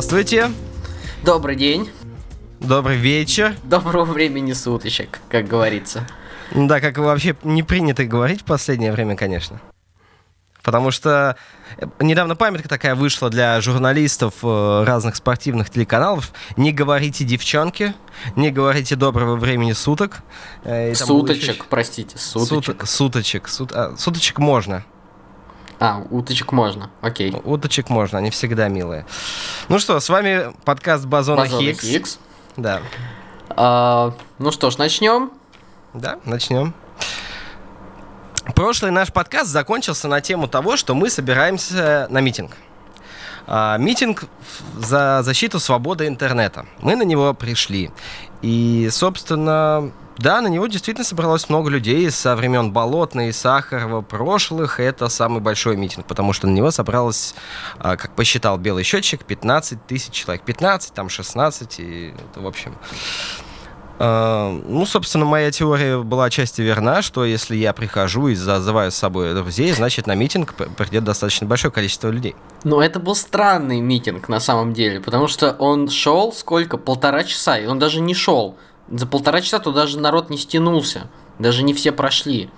Здравствуйте. Добрый день. Добрый вечер. Доброго времени суточек, как говорится. Да, как вообще не принято говорить в последнее время, конечно. Потому что э, недавно памятка такая вышла для журналистов э, разных спортивных телеканалов. Не говорите девчонки, не говорите доброго времени суток. Э, суточек, еще... простите, суточек. Сут, суточек, сут, а, суточек можно. А, уточек можно, окей. Уточек можно, они всегда милые. Ну что, с вами подкаст Базона, Базона Хиггс. Хиггс. Да. А, ну что ж, начнем. Да, начнем. Прошлый наш подкаст закончился на тему того, что мы собираемся на митинг. А, митинг за защиту свободы интернета. Мы на него пришли. И, собственно, да, на него действительно собралось много людей со времен Болотной и Сахарова прошлых. Это самый большой митинг, потому что на него собралось, а, как посчитал белый счетчик, 15 тысяч человек. 15, там 16, и в общем... А, ну, собственно, моя теория была отчасти верна, что если я прихожу и зазываю с собой друзей, значит, на митинг придет достаточно большое количество людей. Но это был странный митинг на самом деле, потому что он шел сколько? Полтора часа, и он даже не шел. За полтора часа туда даже народ не стянулся. Даже не все прошли.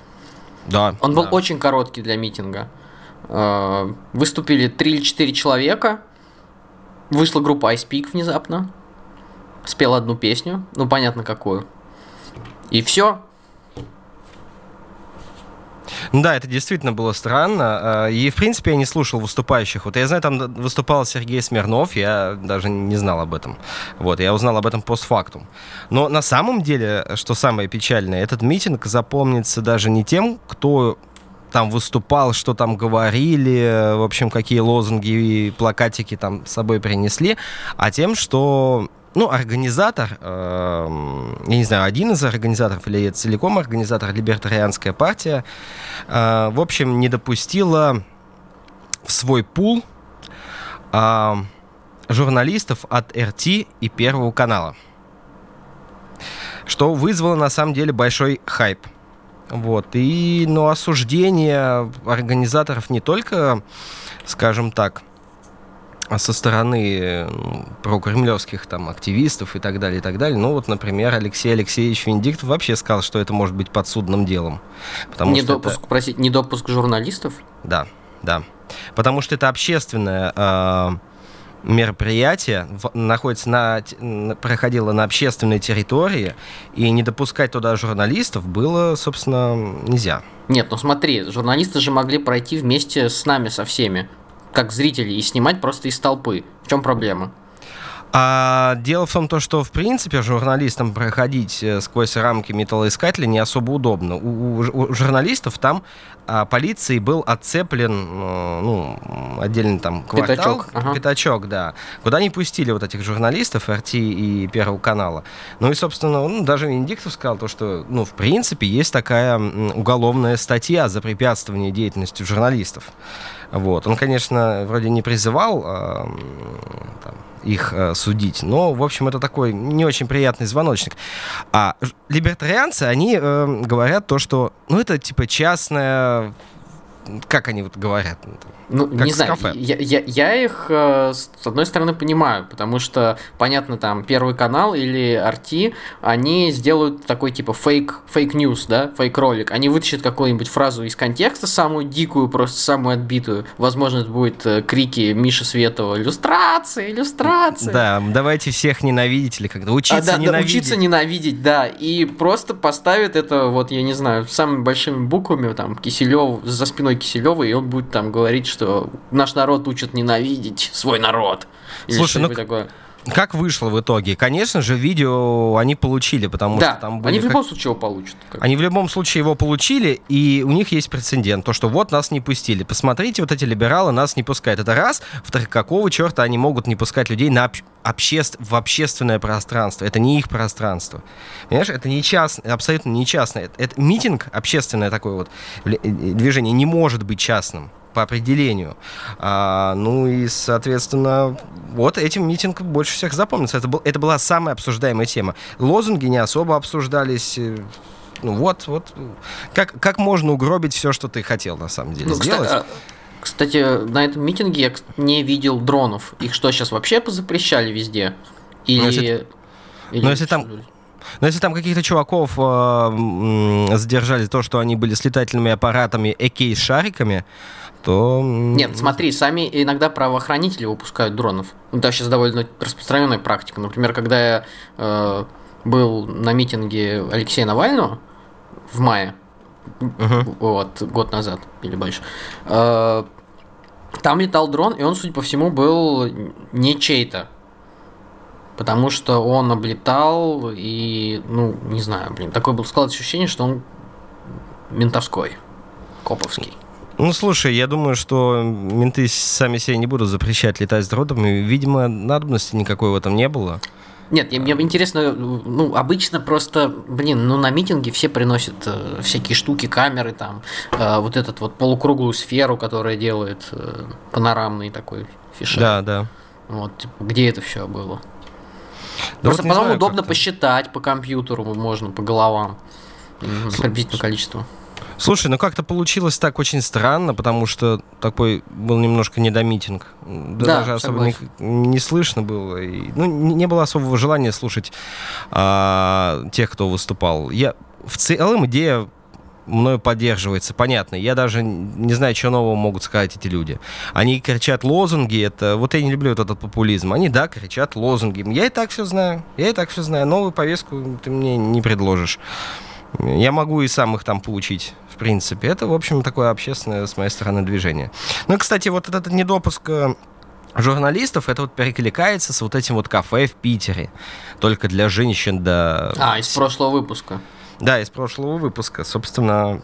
Да. Он был да. очень короткий для митинга. А, выступили три или четыре человека. Вышла группа Ice Peak внезапно. Спел одну песню. Ну, понятно, какую. И все. Да, это действительно было странно. А, и, в принципе, я не слушал выступающих. Вот я знаю, там выступал Сергей Смирнов, я даже не знал об этом. Вот, я узнал об этом постфактум. Но на самом деле, что самое печальное, этот митинг запомнится даже не тем, кто там выступал, что там говорили, в общем, какие лозунги и плакатики там с собой принесли, а тем, что ну, организатор, э, я не знаю, один из организаторов или целиком организатор, либертарианская партия, э, в общем, не допустила в свой пул э, журналистов от РТ и Первого канала. Что вызвало, на самом деле, большой хайп. Вот. И, ну, осуждение организаторов не только, скажем так, со стороны прокремлевских там активистов и так далее, и так далее. Ну вот, например, Алексей Алексеевич Венедиктов вообще сказал, что это может быть подсудным делом. Потому недопуск, это... простите, недопуск журналистов? Да, да. Потому что это общественное э, мероприятие, в, находится на, проходило на общественной территории, и не допускать туда журналистов было, собственно, нельзя. Нет, ну смотри, журналисты же могли пройти вместе с нами, со всеми как зрители и снимать просто из толпы. В чем проблема? А дело в том, то, что в принципе журналистам проходить э, сквозь рамки металлоискателя не особо удобно. У, у, у журналистов там а, полицией был отцеплен э, ну, отдельный там квартал. Пятачок. Ага. Пятачок, да. Куда не пустили вот этих журналистов РТ и Первого канала. Ну и, собственно, ну, даже Венедиктов сказал то, что, ну, в принципе, есть такая уголовная статья за препятствование деятельности журналистов. Вот. Он, конечно, вроде не призывал э, там, их э, судить, но, в общем, это такой не очень приятный звоночник. А либертарианцы, они э, говорят то, что, ну, это типа частная как они вот говорят? Ну, как не знаю, я, я, я их э, с одной стороны понимаю, потому что, понятно, там Первый канал или RT, они сделают такой типа фейк, фейк news, да, фейк ролик. Они вытащат какую-нибудь фразу из контекста, самую дикую, просто самую отбитую. Возможно, это будет э, крики Миши Светова, иллюстрация, иллюстрация. Да, давайте всех ненавидеть или как-то учиться а, да, ненавидеть. Да, учиться ненавидеть, да, и просто поставят это, вот, я не знаю, самыми большими буквами, там, Киселев за спиной Киселева, и он будет там говорить, что что наш народ учит ненавидеть свой народ. Или Слушай, ну такое. Как вышло в итоге? Конечно же, видео они получили, потому да, что там были... они в любом случае его получат. Как... Они в любом случае его получили, и у них есть прецедент, то, что вот нас не пустили. Посмотрите, вот эти либералы нас не пускают. Это раз. Во-вторых, какого черта они могут не пускать людей на об... обществ... в общественное пространство? Это не их пространство. Понимаешь, это не частное, абсолютно не частное. Это, это митинг, общественное такое вот движение, не может быть частным по определению. А, ну и, соответственно, вот этим митинг больше всех запомнится. Это, был, это была самая обсуждаемая тема. Лозунги не особо обсуждались. Э, ну вот, вот. Как, как можно угробить все, что ты хотел, на самом деле, ну, сделать? Кстати, Кстати, на этом митинге я не видел дронов. Их что, сейчас вообще позапрещали везде? Или... Ну, если, или... Ну, если там... Но если там каких-то чуваков э, задержали то, что они были с летательными аппаратами, эки с шариками, то... Нет, смотри, сами иногда правоохранители выпускают дронов. Ну, это сейчас довольно распространенная практика. Например, когда я э, был на митинге Алексея Навального в мае, uh-huh. вот, год назад или больше, э, там летал дрон, и он, судя по всему, был не чей-то. Потому что он облетал и, ну, не знаю, блин, такое было складывается ощущение, что он ментовской, коповский. Ну, слушай, я думаю, что менты сами себе не будут запрещать летать с дронами. Видимо, надобности никакой в этом не было. Нет, мне интересно, ну, обычно просто, блин, ну, на митинге все приносят э, всякие штуки, камеры, там, э, вот этот вот полукруглую сферу, которая делает э, панорамный такой фишек. Да, да. Вот, типа, где это все было? Да просто вот потом знаю, удобно посчитать по компьютеру, можно, по головам, приблизительное количество. Слушай, ну как-то получилось так очень странно, потому что такой был немножко недомитинг. Да, да даже особо не, не слышно было. И, ну, не, было особого желания слушать а, тех, кто выступал. Я в целом идея мною поддерживается, понятно. Я даже не знаю, что нового могут сказать эти люди. Они кричат лозунги, это вот я не люблю вот этот популизм. Они, да, кричат лозунги. Я и так все знаю, я и так все знаю. Новую повестку ты мне не предложишь. Я могу и сам их там получить, в принципе. Это, в общем, такое общественное, с моей стороны, движение. Ну, кстати, вот этот недопуск э, журналистов, это вот перекликается с вот этим вот кафе в Питере. Только для женщин, да... А, из прошлого выпуска. Да, из прошлого выпуска. Собственно,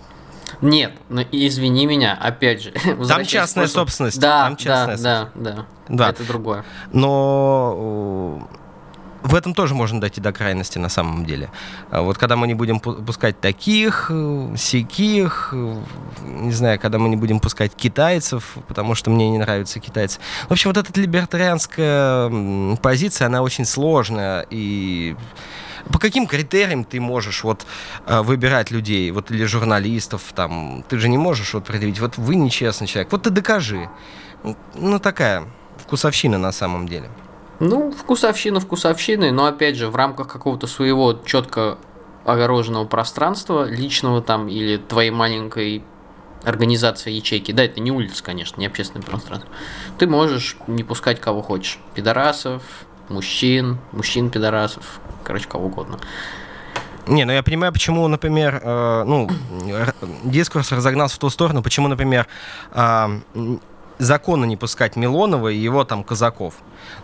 нет, ну извини меня, опять же. Там частная собственность. Да, там частная да, собственность. да, да, да. Это другое. Но в этом тоже можно дойти до крайности на самом деле. А вот когда мы не будем пускать таких, сяких, не знаю, когда мы не будем пускать китайцев, потому что мне не нравятся китайцы. В общем, вот эта либертарианская позиция, она очень сложная и по каким критериям ты можешь вот э, выбирать людей, вот или журналистов, там, ты же не можешь вот предъявить, вот вы нечестный человек, вот ты докажи. Ну, такая вкусовщина на самом деле. Ну, вкусовщина вкусовщины, но опять же, в рамках какого-то своего четко огороженного пространства, личного там или твоей маленькой организации ячейки. Да, это не улица, конечно, не общественное пространство. Ты можешь не пускать кого хочешь. Пидорасов, мужчин, мужчин-пидорасов, короче, кого угодно. Не, ну я понимаю, почему, например, э, ну, дискурс разогнался в ту сторону, почему, например, э, законно не пускать Милонова и его там казаков.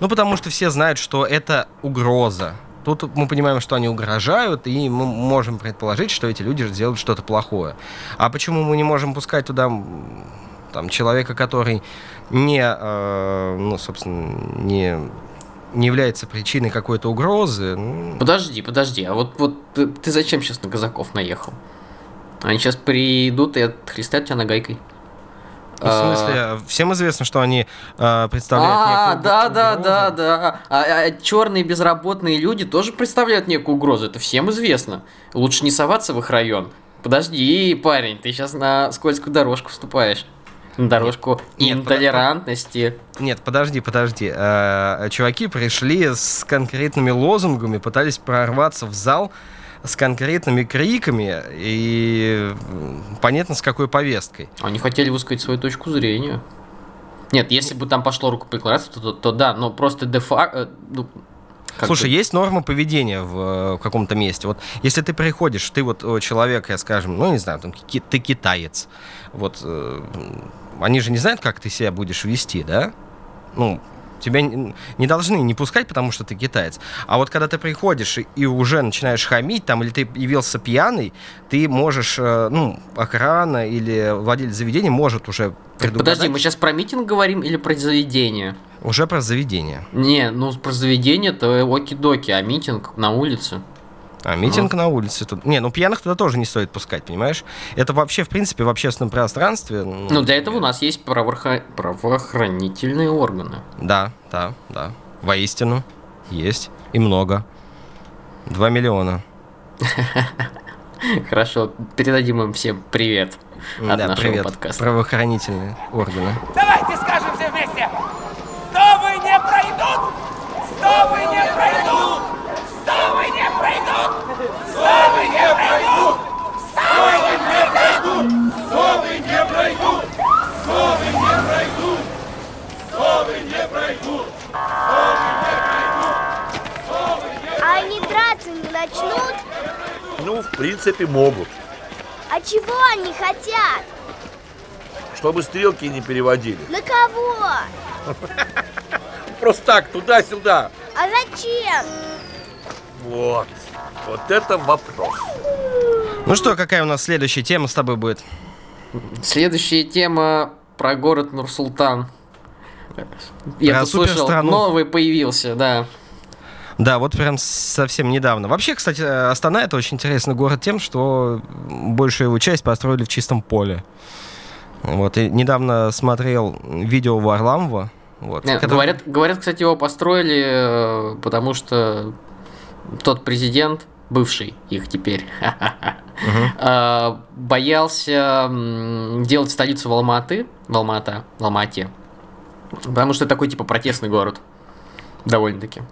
Ну, потому что все знают, что это угроза. Тут мы понимаем, что они угрожают, и мы можем предположить, что эти люди сделают что-то плохое. А почему мы не можем пускать туда там, человека, который не, э, ну, собственно, не не является причиной какой-то угрозы. Подожди, подожди, а вот, вот ты, ты зачем сейчас на казаков наехал? Они сейчас придут и отхлестают тебя нагайкой. Ну, в смысле, а, всем известно, что они э, представляют а, некую да, да, да, да. А, а черные безработные люди тоже представляют некую угрозу. Это всем известно. Лучше не соваться в их район. Подожди, парень, ты сейчас на скользкую дорожку вступаешь. На дорожку нет, интолерантности. Под... Нет, подожди, подожди. Э, чуваки пришли с конкретными лозунгами, пытались прорваться в зал с конкретными криками и понятно с какой повесткой. Они хотели высказать свою точку зрения. Нет, если бы там пошло рукоприкладство, то, то, то да, но просто де-факто... Э, ну, Слушай, бы... есть норма поведения в, в каком-то месте. Вот если ты приходишь, ты вот человек, я скажем, ну не знаю, там, ты китаец, вот э, они же не знают, как ты себя будешь вести, да? Ну, Тебя не должны не пускать, потому что ты китаец. А вот когда ты приходишь и уже начинаешь хамить, там, или ты явился пьяный, ты можешь, э, ну, охрана или владелец заведения может уже Подожди, мы сейчас про митинг говорим или про заведение? Уже про заведение. Не, ну про заведение то оки-доки, а митинг на улице. А митинг ну. на улице тут. Не, ну пьяных туда тоже не стоит пускать, понимаешь? Это вообще, в принципе, в общественном пространстве. Ну, ну для этого у нас есть правоохра... правоохранительные органы. Да, да, да. Воистину. Есть. И много. Два миллиона. Хорошо, передадим им всем привет от да, нашего привет, подкаста. правоохранительные органы. Давайте скажем Ну, в принципе, могут. А чего они хотят? Чтобы стрелки не переводили. На кого? Просто так, туда-сюда. А зачем? Вот. Вот это вопрос. Ну что, какая у нас следующая тема с тобой будет? Следующая тема про город Нур-Султан. Я тут слышал, новый появился, да. Да, вот прям совсем недавно. Вообще, кстати, Астана это очень интересный город тем, что большую его часть построили в чистом поле. Вот, и недавно смотрел видео Варламова. Вот, Нет, который... говорят, говорят, кстати, его построили, э, потому что тот президент, бывший их теперь, э, боялся делать столицу в Алматы, в Алмата, в Алмате, потому что такой типа протестный город, довольно-таки.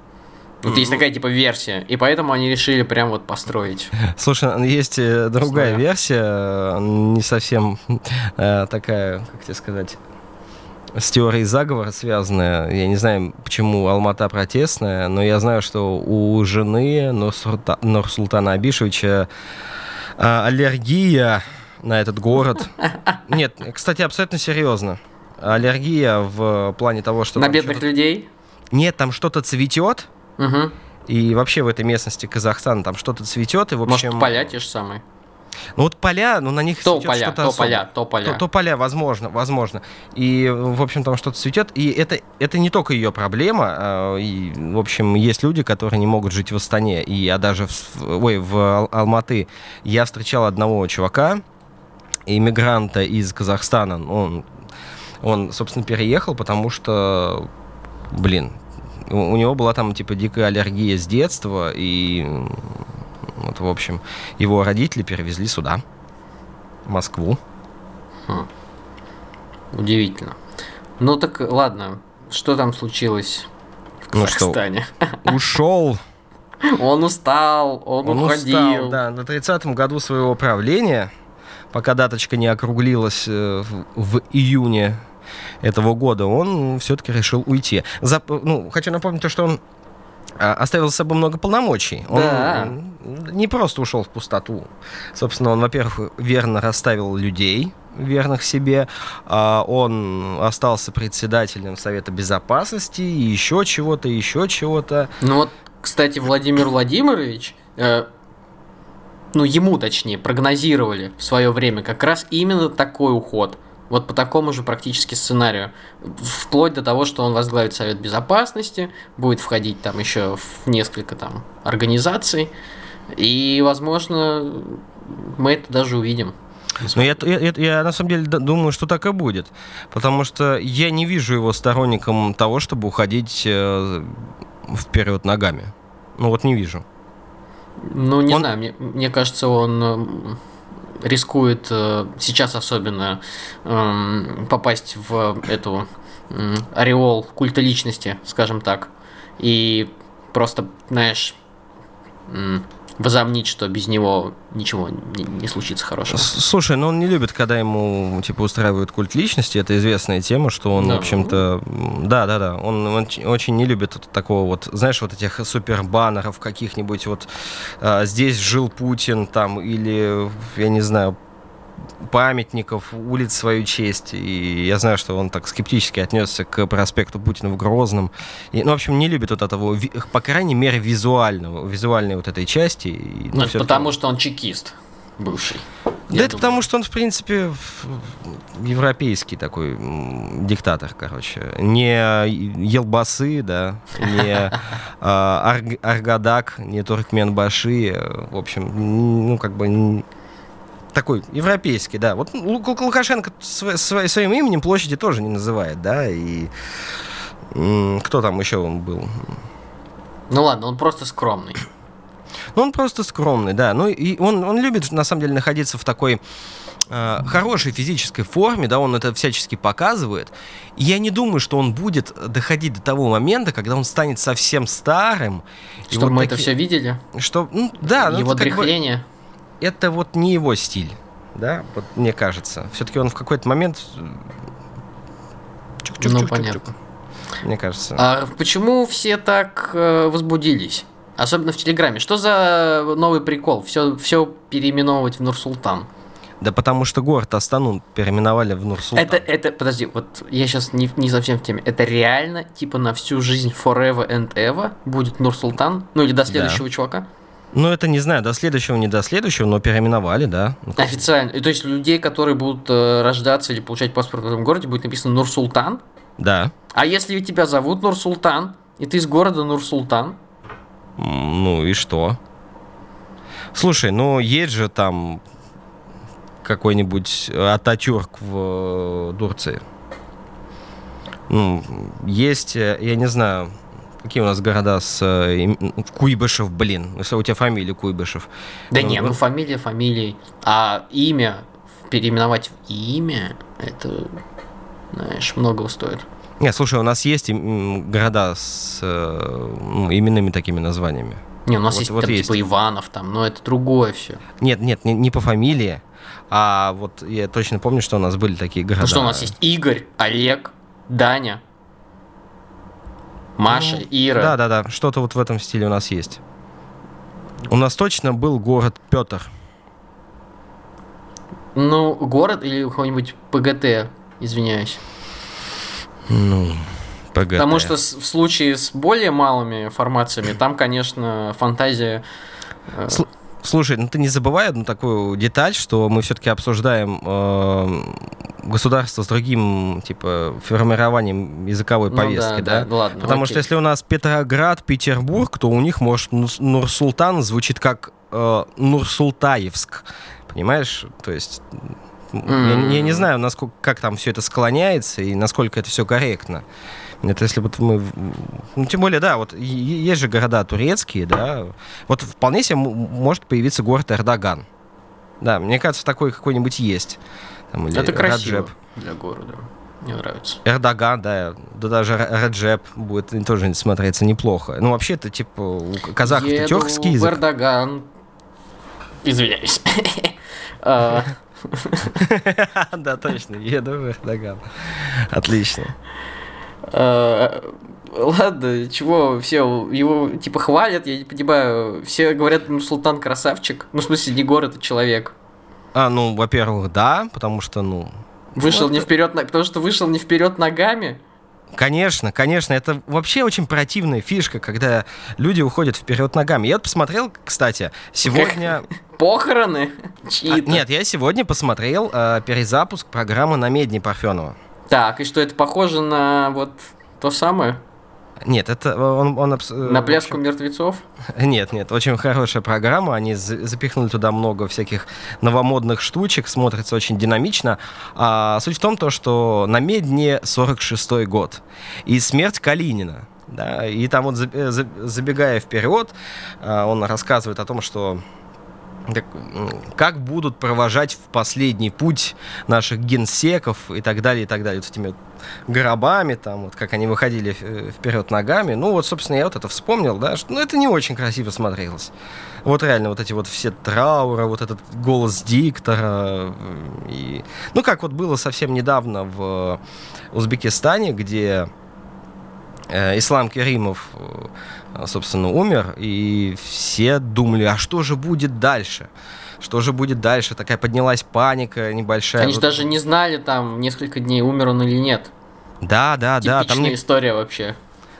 Вот есть такая типа версия, и поэтому они решили прям вот построить. Слушай, ну, есть э, другая Знаю. версия, не совсем э, такая, как тебе сказать, с теорией заговора связанная. Я не знаю, почему Алмата протестная, но я знаю, что у жены Нурсултана Абишевича э, аллергия на этот город. Нет, кстати, абсолютно серьезно. Аллергия в плане того, что... На бедных людей? Нет, там что-то цветет, Угу. И вообще в этой местности Казахстана там что-то цветет, и в общем... Может, поля те же самые? Ну вот поля, ну на них то поля, что-то то особое. поля, то поля. То, то поля, возможно, возможно. И, в общем, там что-то цветет. И это, это не только ее проблема. А, и, в общем, есть люди, которые не могут жить в Астане. И я даже в, ой, в Алматы я встречал одного чувака, иммигранта из Казахстана. Он, он, собственно, переехал, потому что, блин, у, него была там, типа, дикая аллергия с детства, и вот, в общем, его родители перевезли сюда, в Москву. Хм. Удивительно. Ну так, ладно, что там случилось в Казахстане? Ну что, ушел. Он устал, он, он уходил. Устал, да, на 30-м году своего правления, пока даточка не округлилась э, в июне этого года, он все-таки решил уйти. За, ну, хочу напомнить то, что он а, оставил за собой много полномочий. Он да. не просто ушел в пустоту. Собственно, он, во-первых, верно расставил людей, верных себе. А, он остался председателем Совета Безопасности, и еще чего-то, еще чего-то. Ну вот, кстати, Владимир Владимирович, э, ну ему точнее, прогнозировали в свое время как раз именно такой уход – вот по такому же практически сценарию. Вплоть до того, что он возглавит Совет Безопасности, будет входить там еще в несколько там организаций. И, возможно, мы это даже увидим. Но я, я, я на самом деле думаю, что так и будет. Потому что я не вижу его сторонником того, чтобы уходить э, вперед ногами. Ну вот не вижу. Ну, не он... знаю, мне, мне кажется, он рискует э, сейчас особенно эм, попасть в эту ореол культа личности, скажем так, и просто, знаешь, возомнить, что без него ничего не, не случится хорошего. Слушай, ну он не любит, когда ему типа устраивают культ личности. Это известная тема, что он, да. в общем-то, да, да, да, он, он очень не любит такого вот, знаешь, вот этих супер баннеров каких-нибудь вот а, здесь жил Путин там или я не знаю памятников, улиц свою честь. И я знаю, что он так скептически отнесся к проспекту Путина в Грозном. И, ну, в общем, не любит вот этого, по крайней мере, визуального, визуальной вот этой части. И, ну, ну потому что он чекист бывший. Да это потому, что он, в принципе, европейский такой диктатор, короче. Не Елбасы, да, не а, Аргадак, не Туркменбаши. В общем, ну, как бы такой европейский, да. Вот Лукашенко своим именем площади тоже не называет, да, и кто там еще он был? Ну ладно, он просто скромный. Ну, он просто скромный, да. Ну, и он, он любит, на самом деле, находиться в такой э, хорошей физической форме, да, он это всячески показывает. И я не думаю, что он будет доходить до того момента, когда он станет совсем старым. Чтобы вот мы таки... это все видели? Что, ну, да. Ну, его дряхление? Бы, это вот не его стиль, да, вот мне кажется. Все-таки он в какой-то момент... Чук-чук-чук-чук. Ну, понятно. Мне кажется. А почему все так э, возбудились? Особенно в Телеграме. Что за новый прикол? Все, все переименовывать в Нурсултан. Да потому что город Астану переименовали в Нурсултан. Это, это, подожди, вот я сейчас не, не совсем в теме. Это реально, типа, на всю жизнь forever and ever будет Нурсултан? Ну или до следующего да. чувака? Ну, это не знаю, до следующего, не до следующего, но переименовали, да. Официально. И, то есть людей, которые будут э, рождаться или получать паспорт в этом городе, будет написано Нурсултан? Да. А если тебя зовут Нурсултан, и ты из города Нурсултан? Ну и что? Слушай, ну есть же там какой-нибудь Ататюрк в Турции. Ну, есть, э, я не знаю, какие у нас города с э, Куйбышев, блин, если у тебя фамилия Куйбышев. Да ну, не, ну фамилия фамилией, а имя переименовать в имя, это, знаешь, многого стоит. Нет, слушай, у нас есть города с э, ну, именными такими названиями. Не, у нас вот, есть, вот там, есть типа Иванов, там, но это другое все. Нет, нет, не, не по фамилии, а вот я точно помню, что у нас были такие города. Ну что, у нас есть Игорь, Олег, Даня, Маша, ну, Ира. Да, да, да, что-то вот в этом стиле у нас есть. У нас точно был город Петр. Ну, город или какой-нибудь ПГТ, извиняюсь. Ну, ПГТ. Потому что в случае с более малыми формациями, там, конечно, фантазия... Э, слушай, ну ты не забывай одну такую деталь, что мы все-таки обсуждаем э, государство с другим, типа, формированием языковой ну, повестки, да? да? да ладно, Потому окей. что если у нас Петроград, Петербург, то у них, может, Нурсултан звучит как э, Нурсултаевск, понимаешь? То есть Mm. Я, я не знаю, насколько, как там все это склоняется и насколько это все корректно. Это если вот мы... Ну, тем более, да, вот есть же города турецкие, да. Вот вполне себе может появиться город Эрдоган. Да, мне кажется, такой какой-нибудь есть. Там, или это красиво Раджеп. для города. Мне нравится. Эрдоган, да, да даже Раджеп будет тоже смотреться неплохо. Ну, вообще, это типа у казахов это тюркский язык. Эрдоган. Извиняюсь. Да, точно, еду в Эрдоган. Отлично. А, ладно, чего все его типа хвалят, я не понимаю. Все говорят, ну, Султан красавчик. Ну, в смысле, не город, а человек. А, ну, во-первых, да, потому что, ну... Вышел не вперед, потому что вышел не вперед ногами. Конечно, конечно, это вообще очень противная фишка, когда люди уходят вперед ногами. Я вот посмотрел, кстати, сегодня... Похороны? А, нет, я сегодня посмотрел э, перезапуск программы на Медне Парфенова. Так, и что это похоже на вот то самое? Нет, это он... он На пляску общем... мертвецов? Нет, нет, очень хорошая программа. Они запихнули туда много всяких новомодных штучек, смотрится очень динамично. А суть в том, то, что на Медне 46-й год. И смерть Калинина. Да, и там вот э, забегая вперед, а, он рассказывает о том, что как, как будут провожать в последний путь наших генсеков и так далее, и так далее, вот с этими вот гробами, там, вот как они выходили э, вперед ногами. Ну, вот, собственно, я вот это вспомнил, да, что ну, это не очень красиво смотрелось. Вот реально, вот эти вот все трауры, вот этот голос диктора. И... Ну, как вот было совсем недавно в Узбекистане, где э, Ислам Керимов э, собственно, умер, и все думали, а что же будет дальше? Что же будет дальше? Такая поднялась паника небольшая. Они вот. даже не знали там несколько дней, умер он или нет. Да, да, да. Там не... история вообще.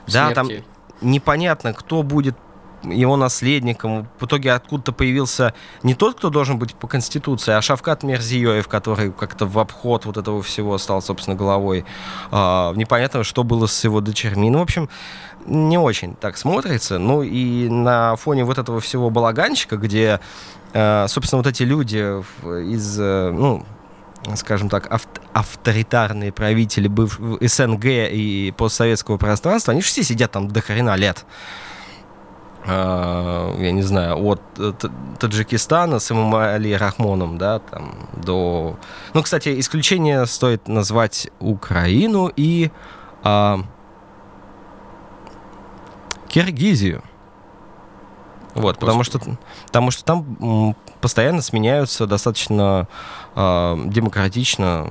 Да, смерти. там непонятно, кто будет его наследником. В итоге откуда-то появился не тот, кто должен быть по Конституции, а Шавкат Мерзиёев, который как-то в обход вот этого всего стал, собственно, головой. А, непонятно, что было с его дочерьми. Ну, в общем, не очень так смотрится. Ну и на фоне вот этого всего балаганчика, где, э, собственно, вот эти люди из, э, ну, скажем так, авторитарные правители быв... СНГ и постсоветского пространства, они все сидят там до хрена лет. Э, я не знаю, от э, Таджикистана с Али Рахмоном, да, там, до... Ну, кстати, исключение стоит назвать Украину и э, Киргизию. Вот, потому что, потому что там постоянно сменяются достаточно демократично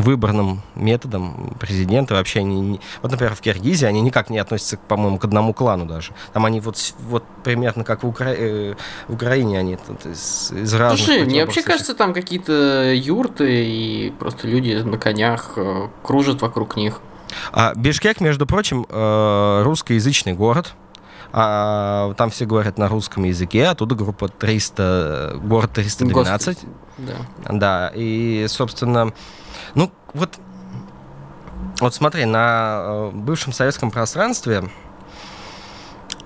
выбранным методом президента вообще они не... вот например в Киргизии они никак не относятся по-моему к одному клану даже. Там они вот вот примерно как в, Укра... э, в Украине они из, из разных Слушай, мне вообще кажется там какие-то юрты и просто люди на конях э, кружат вокруг них. А Бишкек между прочим э, русскоязычный город а, там все говорят на русском языке, оттуда группа 300, город 312. Господи, да. да, и, собственно, ну, вот, вот смотри, на э, бывшем советском пространстве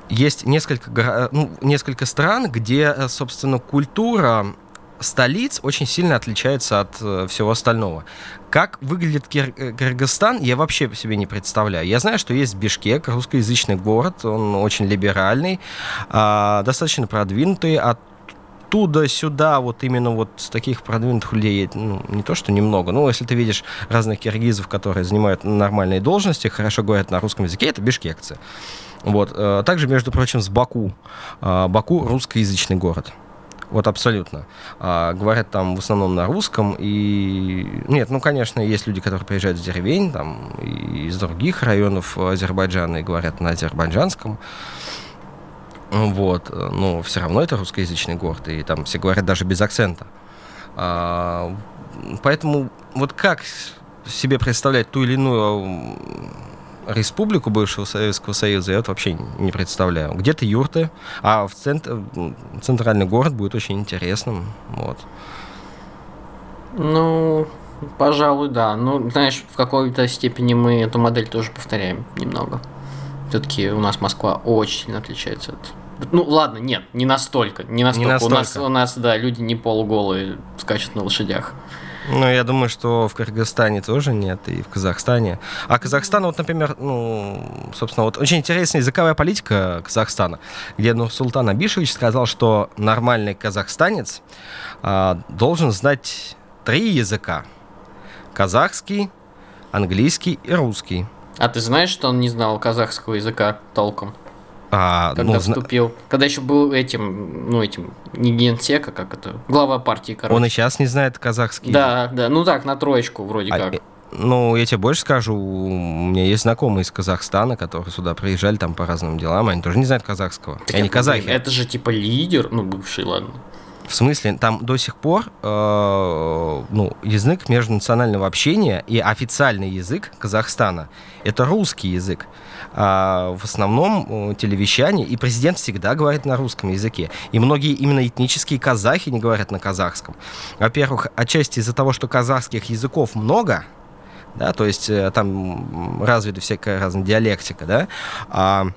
есть несколько, ну, несколько стран, где, собственно, культура столиц очень сильно отличается от э, всего остального. Как выглядит Кир- э, Кыргызстан, я вообще себе не представляю. Я знаю, что есть Бишкек, русскоязычный город, он очень либеральный, э, достаточно продвинутый, оттуда сюда вот именно вот с таких продвинутых людей ну, не то что немного, но если ты видишь разных киргизов, которые занимают нормальные должности, хорошо говорят на русском языке, это бишкекцы. Вот. Э, также, между прочим, с Баку. Баку русскоязычный город. Вот абсолютно. А, говорят там в основном на русском. И нет, ну, конечно, есть люди, которые приезжают с деревень, там, из других районов Азербайджана и говорят на азербайджанском. Вот, но все равно это русскоязычный город, и там все говорят даже без акцента. А, поэтому вот как себе представлять ту или иную республику бывшего Советского Союза я вот вообще не представляю. Где-то юрты, а в центр, центральный город будет очень интересным. Вот. Ну, пожалуй, да. Ну, знаешь, в какой-то степени мы эту модель тоже повторяем немного. Все-таки у нас Москва очень сильно отличается от ну ладно, нет, не настолько, не настолько. Не настолько. У нас, у нас, да, люди не полуголые скачут на лошадях. Ну, я думаю, что в Кыргызстане тоже нет, и в Казахстане. А Казахстан, вот, например, ну, собственно, вот очень интересная языковая политика Казахстана, где ну, Султан Абишевич сказал, что нормальный казахстанец а, должен знать три языка. Казахский, английский и русский. А ты знаешь, что он не знал казахского языка толком? А, когда ну, вступил, когда еще был этим, ну этим не генсека, как это, глава партии, короче. Он и сейчас не знает казахский. Да, да, ну так на троечку вроде а, как. Э, ну, я тебе больше скажу, у меня есть знакомые из Казахстана, которые сюда приезжали там по разным делам, они тоже не знают казахского. Так они казахи. Это же типа лидер, ну бывший, ладно. В смысле, там до сих пор э, ну, язык межнационального общения и официальный язык Казахстана это русский язык а, в основном телевещание, и президент всегда говорит на русском языке. И многие именно этнические казахи не говорят на казахском. Во-первых, отчасти из-за того, что казахских языков много, да, то есть э, там развита всякая разная диалектика, да, а,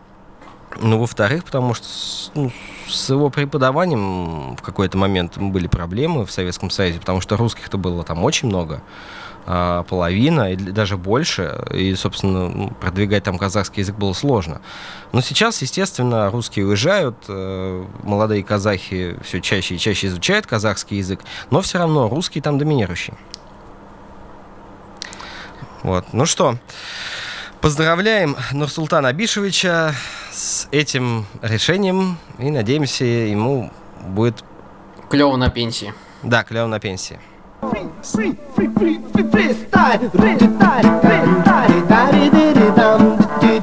ну, во-вторых, потому что ну, с его преподаванием в какой-то момент были проблемы в Советском Союзе, потому что русских-то было там очень много. А, половина или даже больше, и, собственно, ну, продвигать там казахский язык было сложно. Но сейчас, естественно, русские уезжают, э, молодые казахи все чаще и чаще изучают казахский язык, но все равно русский там доминирующий. Вот. Ну что, поздравляем Нурсултана Абишевича с этим решением и надеемся, ему будет... Клево на пенсии. Да, клево на пенсии. free, free, free, free, free, free, freestyle, freestyle, free, free, free, free, free,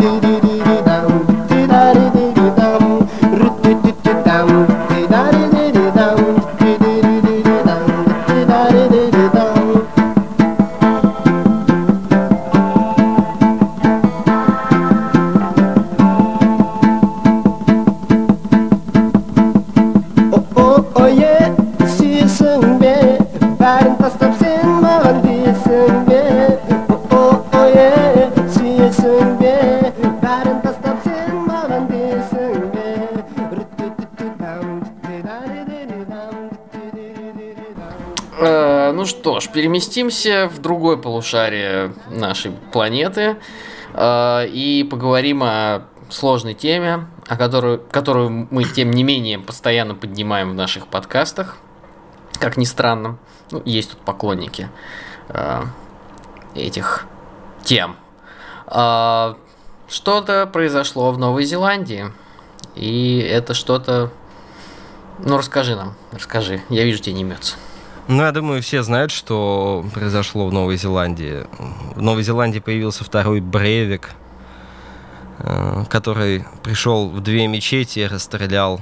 freestyle, freestyle, freestyle, переместимся в другое полушарие нашей планеты э, и поговорим о сложной теме, о которую, которую мы, тем не менее, постоянно поднимаем в наших подкастах, как ни странно. Ну, есть тут поклонники э, этих тем. Э, что-то произошло в Новой Зеландии. И это что-то... Ну, расскажи нам, расскажи. Я вижу, тебе не имется. Ну, я думаю, все знают, что произошло в Новой Зеландии. В Новой Зеландии появился второй Брейвик, э, который пришел в две мечети и расстрелял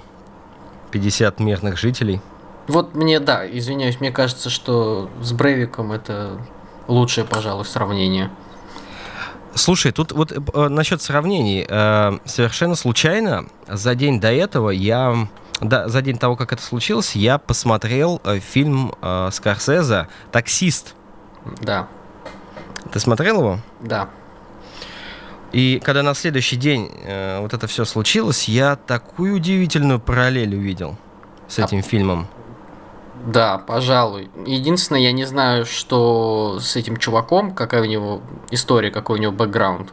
50 мирных жителей. Вот мне, да, извиняюсь, мне кажется, что с Брейвиком это лучшее, пожалуй, сравнение. Слушай, тут вот э, насчет сравнений. Э, совершенно случайно за день до этого я да, за день того, как это случилось, я посмотрел э, фильм э, Скорсезе «Таксист». Да. Ты смотрел его? Да. И когда на следующий день э, вот это все случилось, я такую удивительную параллель увидел с а этим а... фильмом. Да, пожалуй. Единственное, я не знаю, что с этим чуваком, какая у него история, какой у него бэкграунд.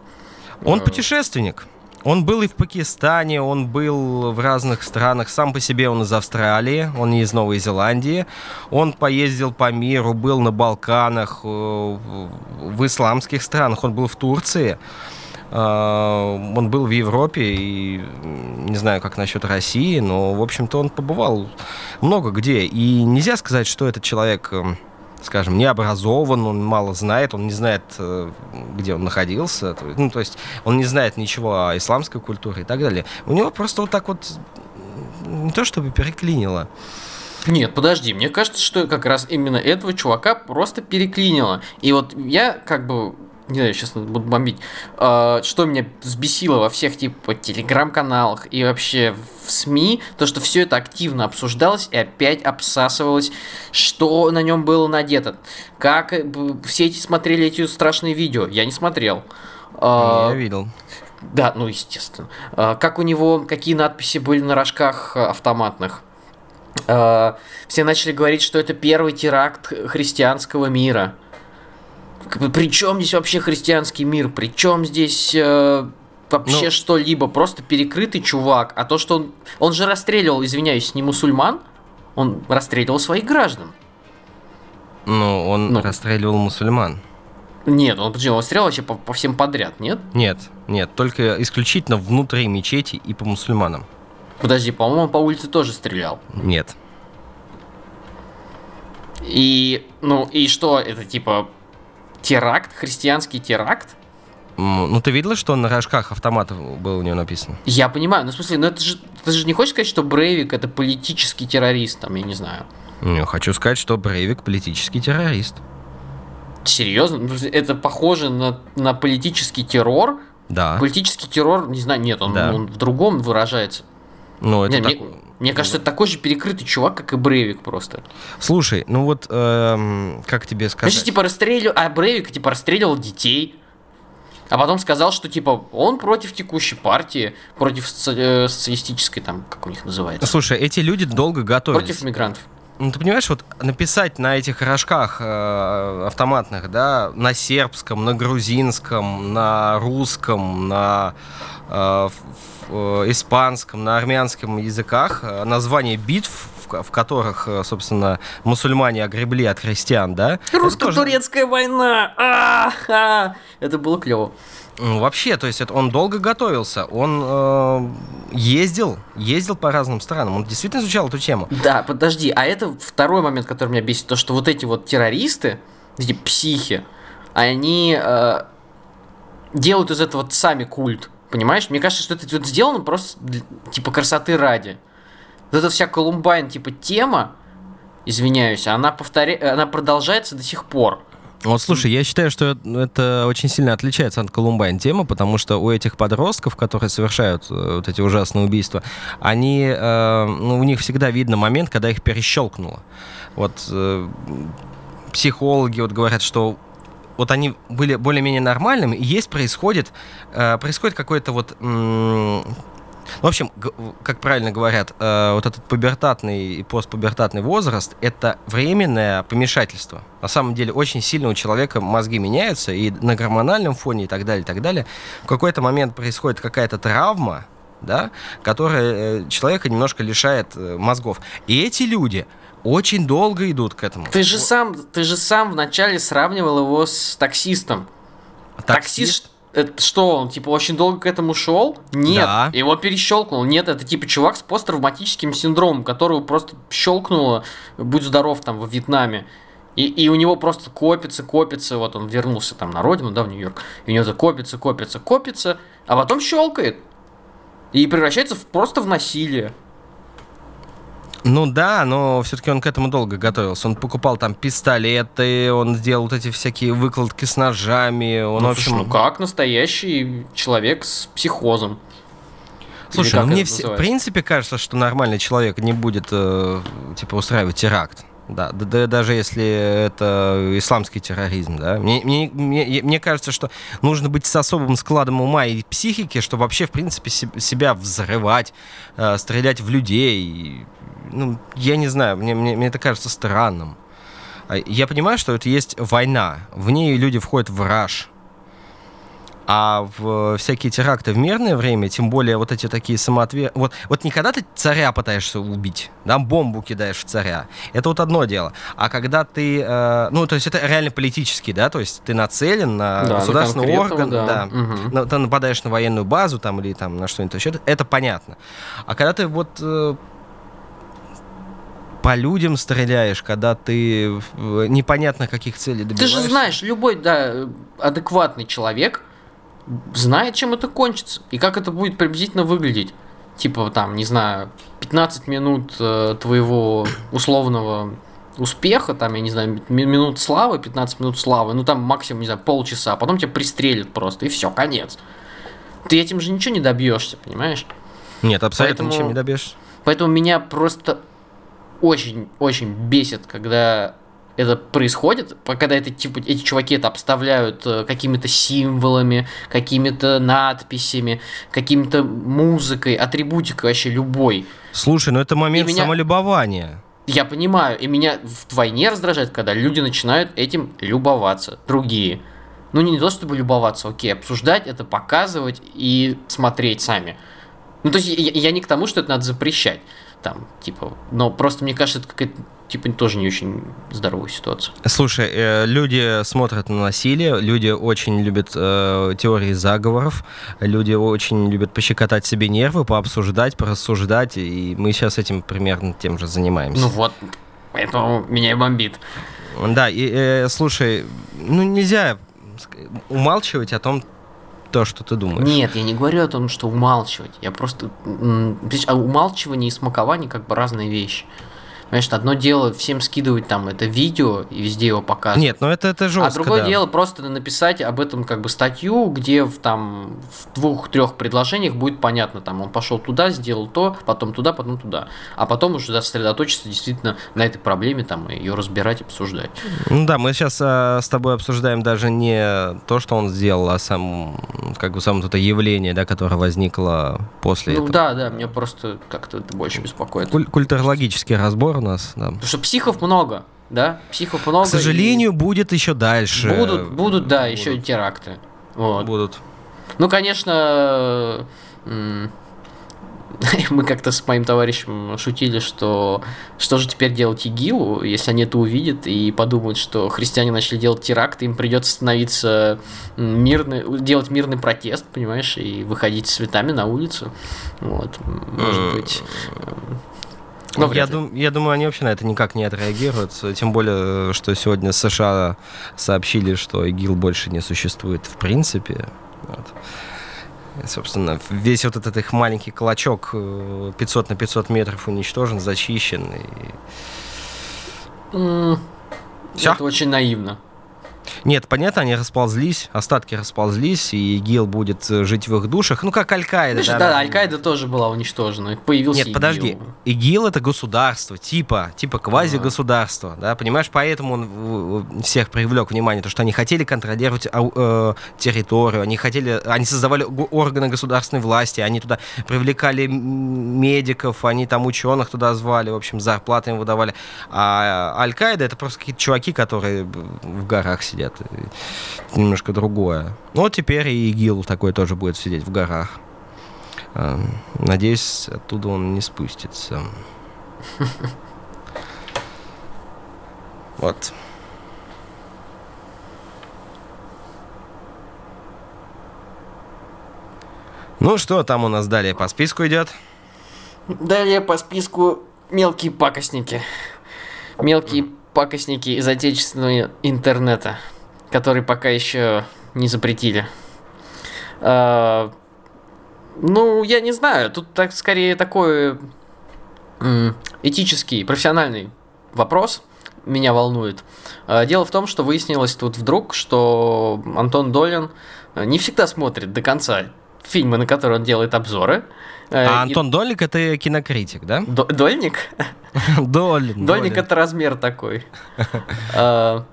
Он э, путешественник. Он был и в Пакистане, он был в разных странах. Сам по себе он из Австралии, он не из Новой Зеландии. Он поездил по миру, был на Балканах, э, в исламских странах, он был в Турции. Э, он был в Европе и не знаю, как насчет России, но, в общем-то, он побывал много где. И нельзя сказать, что этот человек скажем, не образован, он мало знает, он не знает, э, где он находился, ну, то есть он не знает ничего о исламской культуре и так далее. У него просто вот так вот не то чтобы переклинило. Нет, подожди, мне кажется, что как раз именно этого чувака просто переклинило. И вот я как бы не знаю, сейчас буду бомбить, а, что меня взбесило во всех типа телеграм-каналах и вообще в СМИ, то, что все это активно обсуждалось и опять обсасывалось, что на нем было надето. Как э, все эти смотрели эти страшные видео, я не смотрел. А, я видел. Да, ну естественно. А, как у него, какие надписи были на рожках автоматных. Все начали говорить, что это первый теракт христианского мира. При чем здесь вообще христианский мир? При чем здесь э, вообще ну, что-либо? Просто перекрытый чувак. А то, что он... Он же расстреливал, извиняюсь, не мусульман, он расстреливал своих граждан. Ну, он ну. расстреливал мусульман. Нет, он, подожди, он стрелял вообще по, по всем подряд, нет? Нет, нет, только исключительно внутри мечети и по мусульманам. Подожди, по-моему, он по улице тоже стрелял. Нет. И, ну, и что, это типа теракт, христианский теракт. Ну, ты видела, что на рожках автоматов было у него написано? Я понимаю, ну, в смысле, ну, это же, ты же не хочешь сказать, что Брейвик это политический террорист, там, я не знаю. Не, хочу сказать, что Брейвик политический террорист. Серьезно? Ну, это похоже на, на политический террор? Да. Политический террор, не знаю, нет, он, да. он в другом выражается. Ну, это нет, так... мне, мне кажется, это такой же перекрытый чувак, как и Брейвик просто. Слушай, ну вот, эм, как тебе сказать? Значит, типа расстреливал, а Брейвик, типа, расстреливал детей. А потом сказал, что, типа, он против текущей партии, против соци- э, социалистической, там, как у них называется. Слушай, эти люди долго готовились. Против мигрантов. Ну, ты понимаешь, вот написать на этих рожках э, автоматных, да, на сербском, на грузинском, на русском, на э, Э, испанском, на армянском языках э, название битв, в которых, собственно, мусульмане огребли от христиан, да? Русско-турецкая тоже... война! А-ха! Это было клево. Вообще, то есть это он долго готовился, он э, ездил, ездил по разным странам, он действительно изучал эту тему. Да, подожди, а это второй момент, который меня бесит, то что вот эти вот террористы, эти психи, они э, делают из этого сами культ. Понимаешь? Мне кажется, что это вот сделано просто типа красоты ради. Вот эта вся Колумбайн типа тема, извиняюсь, она повторя... она продолжается до сих пор. Вот слушай, я считаю, что это очень сильно отличается от Колумбайн темы, потому что у этих подростков, которые совершают э, вот эти ужасные убийства, они, э, ну, у них всегда видно момент, когда их перещелкнуло. Вот э, психологи вот говорят, что вот они были более-менее нормальными, и есть происходит, э, происходит какой-то вот... в общем, как правильно говорят, э, вот этот пубертатный и постпубертатный возраст – это временное помешательство. На самом деле очень сильно у человека мозги меняются, и на гормональном фоне и так далее, и так далее. В какой-то момент происходит какая-то травма, да, которая э, человека немножко лишает э, мозгов. И эти люди очень долго идут к этому. Ты же сам, ты же сам вначале сравнивал его с таксистом. Таксист? Таксист это что, он типа очень долго к этому шел? Нет, Да. его перещелкнул. Нет, это типа чувак с посттравматическим синдромом, которого просто щелкнуло, будь здоров, там, во Вьетнаме. И, и у него просто копится, копится, вот он вернулся там на родину, да, в Нью-Йорк, и у него это копится, копится, копится, а потом щелкает. И превращается в, просто в насилие. Ну да, но все-таки он к этому долго готовился. Он покупал там пистолеты, он сделал вот эти всякие выкладки с ножами. Он, ну, в общем, слушай, ну как настоящий человек с психозом. Слушай, ну мне все, в принципе кажется, что нормальный человек не будет э, типа устраивать теракт. Да, да, да, даже если это исламский терроризм, да. Мне, мне, мне, мне кажется, что нужно быть с особым складом ума и психики, чтобы вообще, в принципе, се- себя взрывать, э, стрелять в людей. Ну, я не знаю, мне, мне, мне это кажется странным. А Я понимаю, что это есть война. В ней люди входят в раж. А в всякие теракты в мирное время, тем более вот эти такие самоотвер... Вот, вот не когда ты царя пытаешься убить, да, бомбу кидаешь в царя, это вот одно дело. А когда ты... э, ну, то есть это реально политический, да, то есть ты нацелен на Да, на государственный конкретного, орган, да. да, Мгм. на- ты нападаешь на военную базу там или там на что-нибудь еще, это понятно. А когда ты вот э, по людям стреляешь, когда ты непонятно каких целей Ты добиваешься. же знаешь, любой, да, адекватный человек знает, чем это кончится и как это будет приблизительно выглядеть. Типа, там, не знаю, 15 минут э, твоего условного успеха, там, я не знаю, ми- минут славы, 15 минут славы, ну там максимум, не знаю, полчаса, а потом тебя пристрелят просто, и все, конец. Ты этим же ничего не добьешься, понимаешь? Нет, абсолютно Поэтому- ничем не добьешься. Поэтому меня просто очень-очень бесит, когда это происходит, когда это, типа, эти чуваки это обставляют э, какими-то символами, какими-то надписями, какими-то музыкой, атрибутикой вообще любой. Слушай, ну это момент И меня- самолюбования. Я понимаю, и меня вдвойне раздражает, когда люди начинают этим любоваться, другие. Ну, не то чтобы любоваться, окей, обсуждать это, показывать и смотреть сами. Ну, то есть я, я не к тому, что это надо запрещать, там, типа, но просто мне кажется, это какая-то, типа, тоже не очень здоровая ситуация. Слушай, э, люди смотрят на насилие, люди очень любят э, теории заговоров, люди очень любят пощекотать себе нервы, пообсуждать, порассуждать, и мы сейчас этим примерно тем же занимаемся. Ну вот, поэтому меня и бомбит. Да, и э, слушай, ну нельзя умалчивать о том, то, что ты думаешь. Нет, я не говорю о том, что умалчивать. Я просто... А умалчивание и смакование как бы разные вещи. Понимаешь, одно дело всем скидывать там это видео и везде его показывать. Нет, ну это, это жестко, а другое да. дело просто написать об этом как бы статью, где в там в двух-трех предложениях будет понятно, там он пошел туда, сделал то, потом туда, потом туда, а потом уже сосредоточиться действительно на этой проблеме там и ее разбирать, обсуждать. Ну да, мы сейчас а, с тобой обсуждаем даже не то, что он сделал, а сам, как бы само это явление, да, которое возникло после ну этого. да, да, меня просто как-то это больше беспокоит. Куль- культурологический разбор нас, да. Потому что психов много, да, психов много. К сожалению, будет еще и дальше. будут, будут, да, Будут. еще и теракты. Вот. Будут. Ну, конечно, мы как-то с моим товарищем шутили, что что же теперь делать ИГИЛу, если они это увидят и подумают, что христиане начали делать теракт, им придется становиться мирный, делать мирный протест, понимаешь, и выходить с цветами на улицу. Вот, может быть. Но я, дум- я думаю, они вообще на это никак не отреагируют. Тем более, что сегодня США сообщили, что ИГИЛ больше не существует в принципе. Вот. И, собственно, весь вот этот их маленький клочок э, 500 на 500 метров уничтожен, зачищен. И... М, Всё? Это очень наивно. Нет, понятно, они расползлись, остатки расползлись, и ИГИЛ будет э, жить в их душах. Ну, как Аль-Каида. Знаешь, да, Аль-Каида тоже была уничтожена. Появился Нет, подожди. ИГИЛ. ИГИЛ это государство, типа, типа квази-государство, да, понимаешь, поэтому он всех привлек внимание, то, что они хотели контролировать э, территорию, они хотели, они создавали органы государственной власти, они туда привлекали медиков, они там ученых туда звали, в общем, зарплаты им выдавали. А Аль-Каида это просто какие-то чуваки, которые в горах сидят. И Немножко другое. Ну, вот теперь и ИГИЛ такой тоже будет сидеть в горах. Э, надеюсь, оттуда он не спустится. Вот. Ну что там у нас далее по списку идет? Далее по списку мелкие пакостники. Мелкие пакостники из отечественного интернета, которые пока еще не запретили. А, ну, я не знаю, тут так скорее такой этический, профессиональный вопрос меня волнует. А, дело в том, что выяснилось тут вдруг, что Антон Долин не всегда смотрит до конца фильмы, на которые он делает обзоры. Э, а Антон Дольник это кинокритик, да? Дольник? Долин. Дольник это размер такой. А,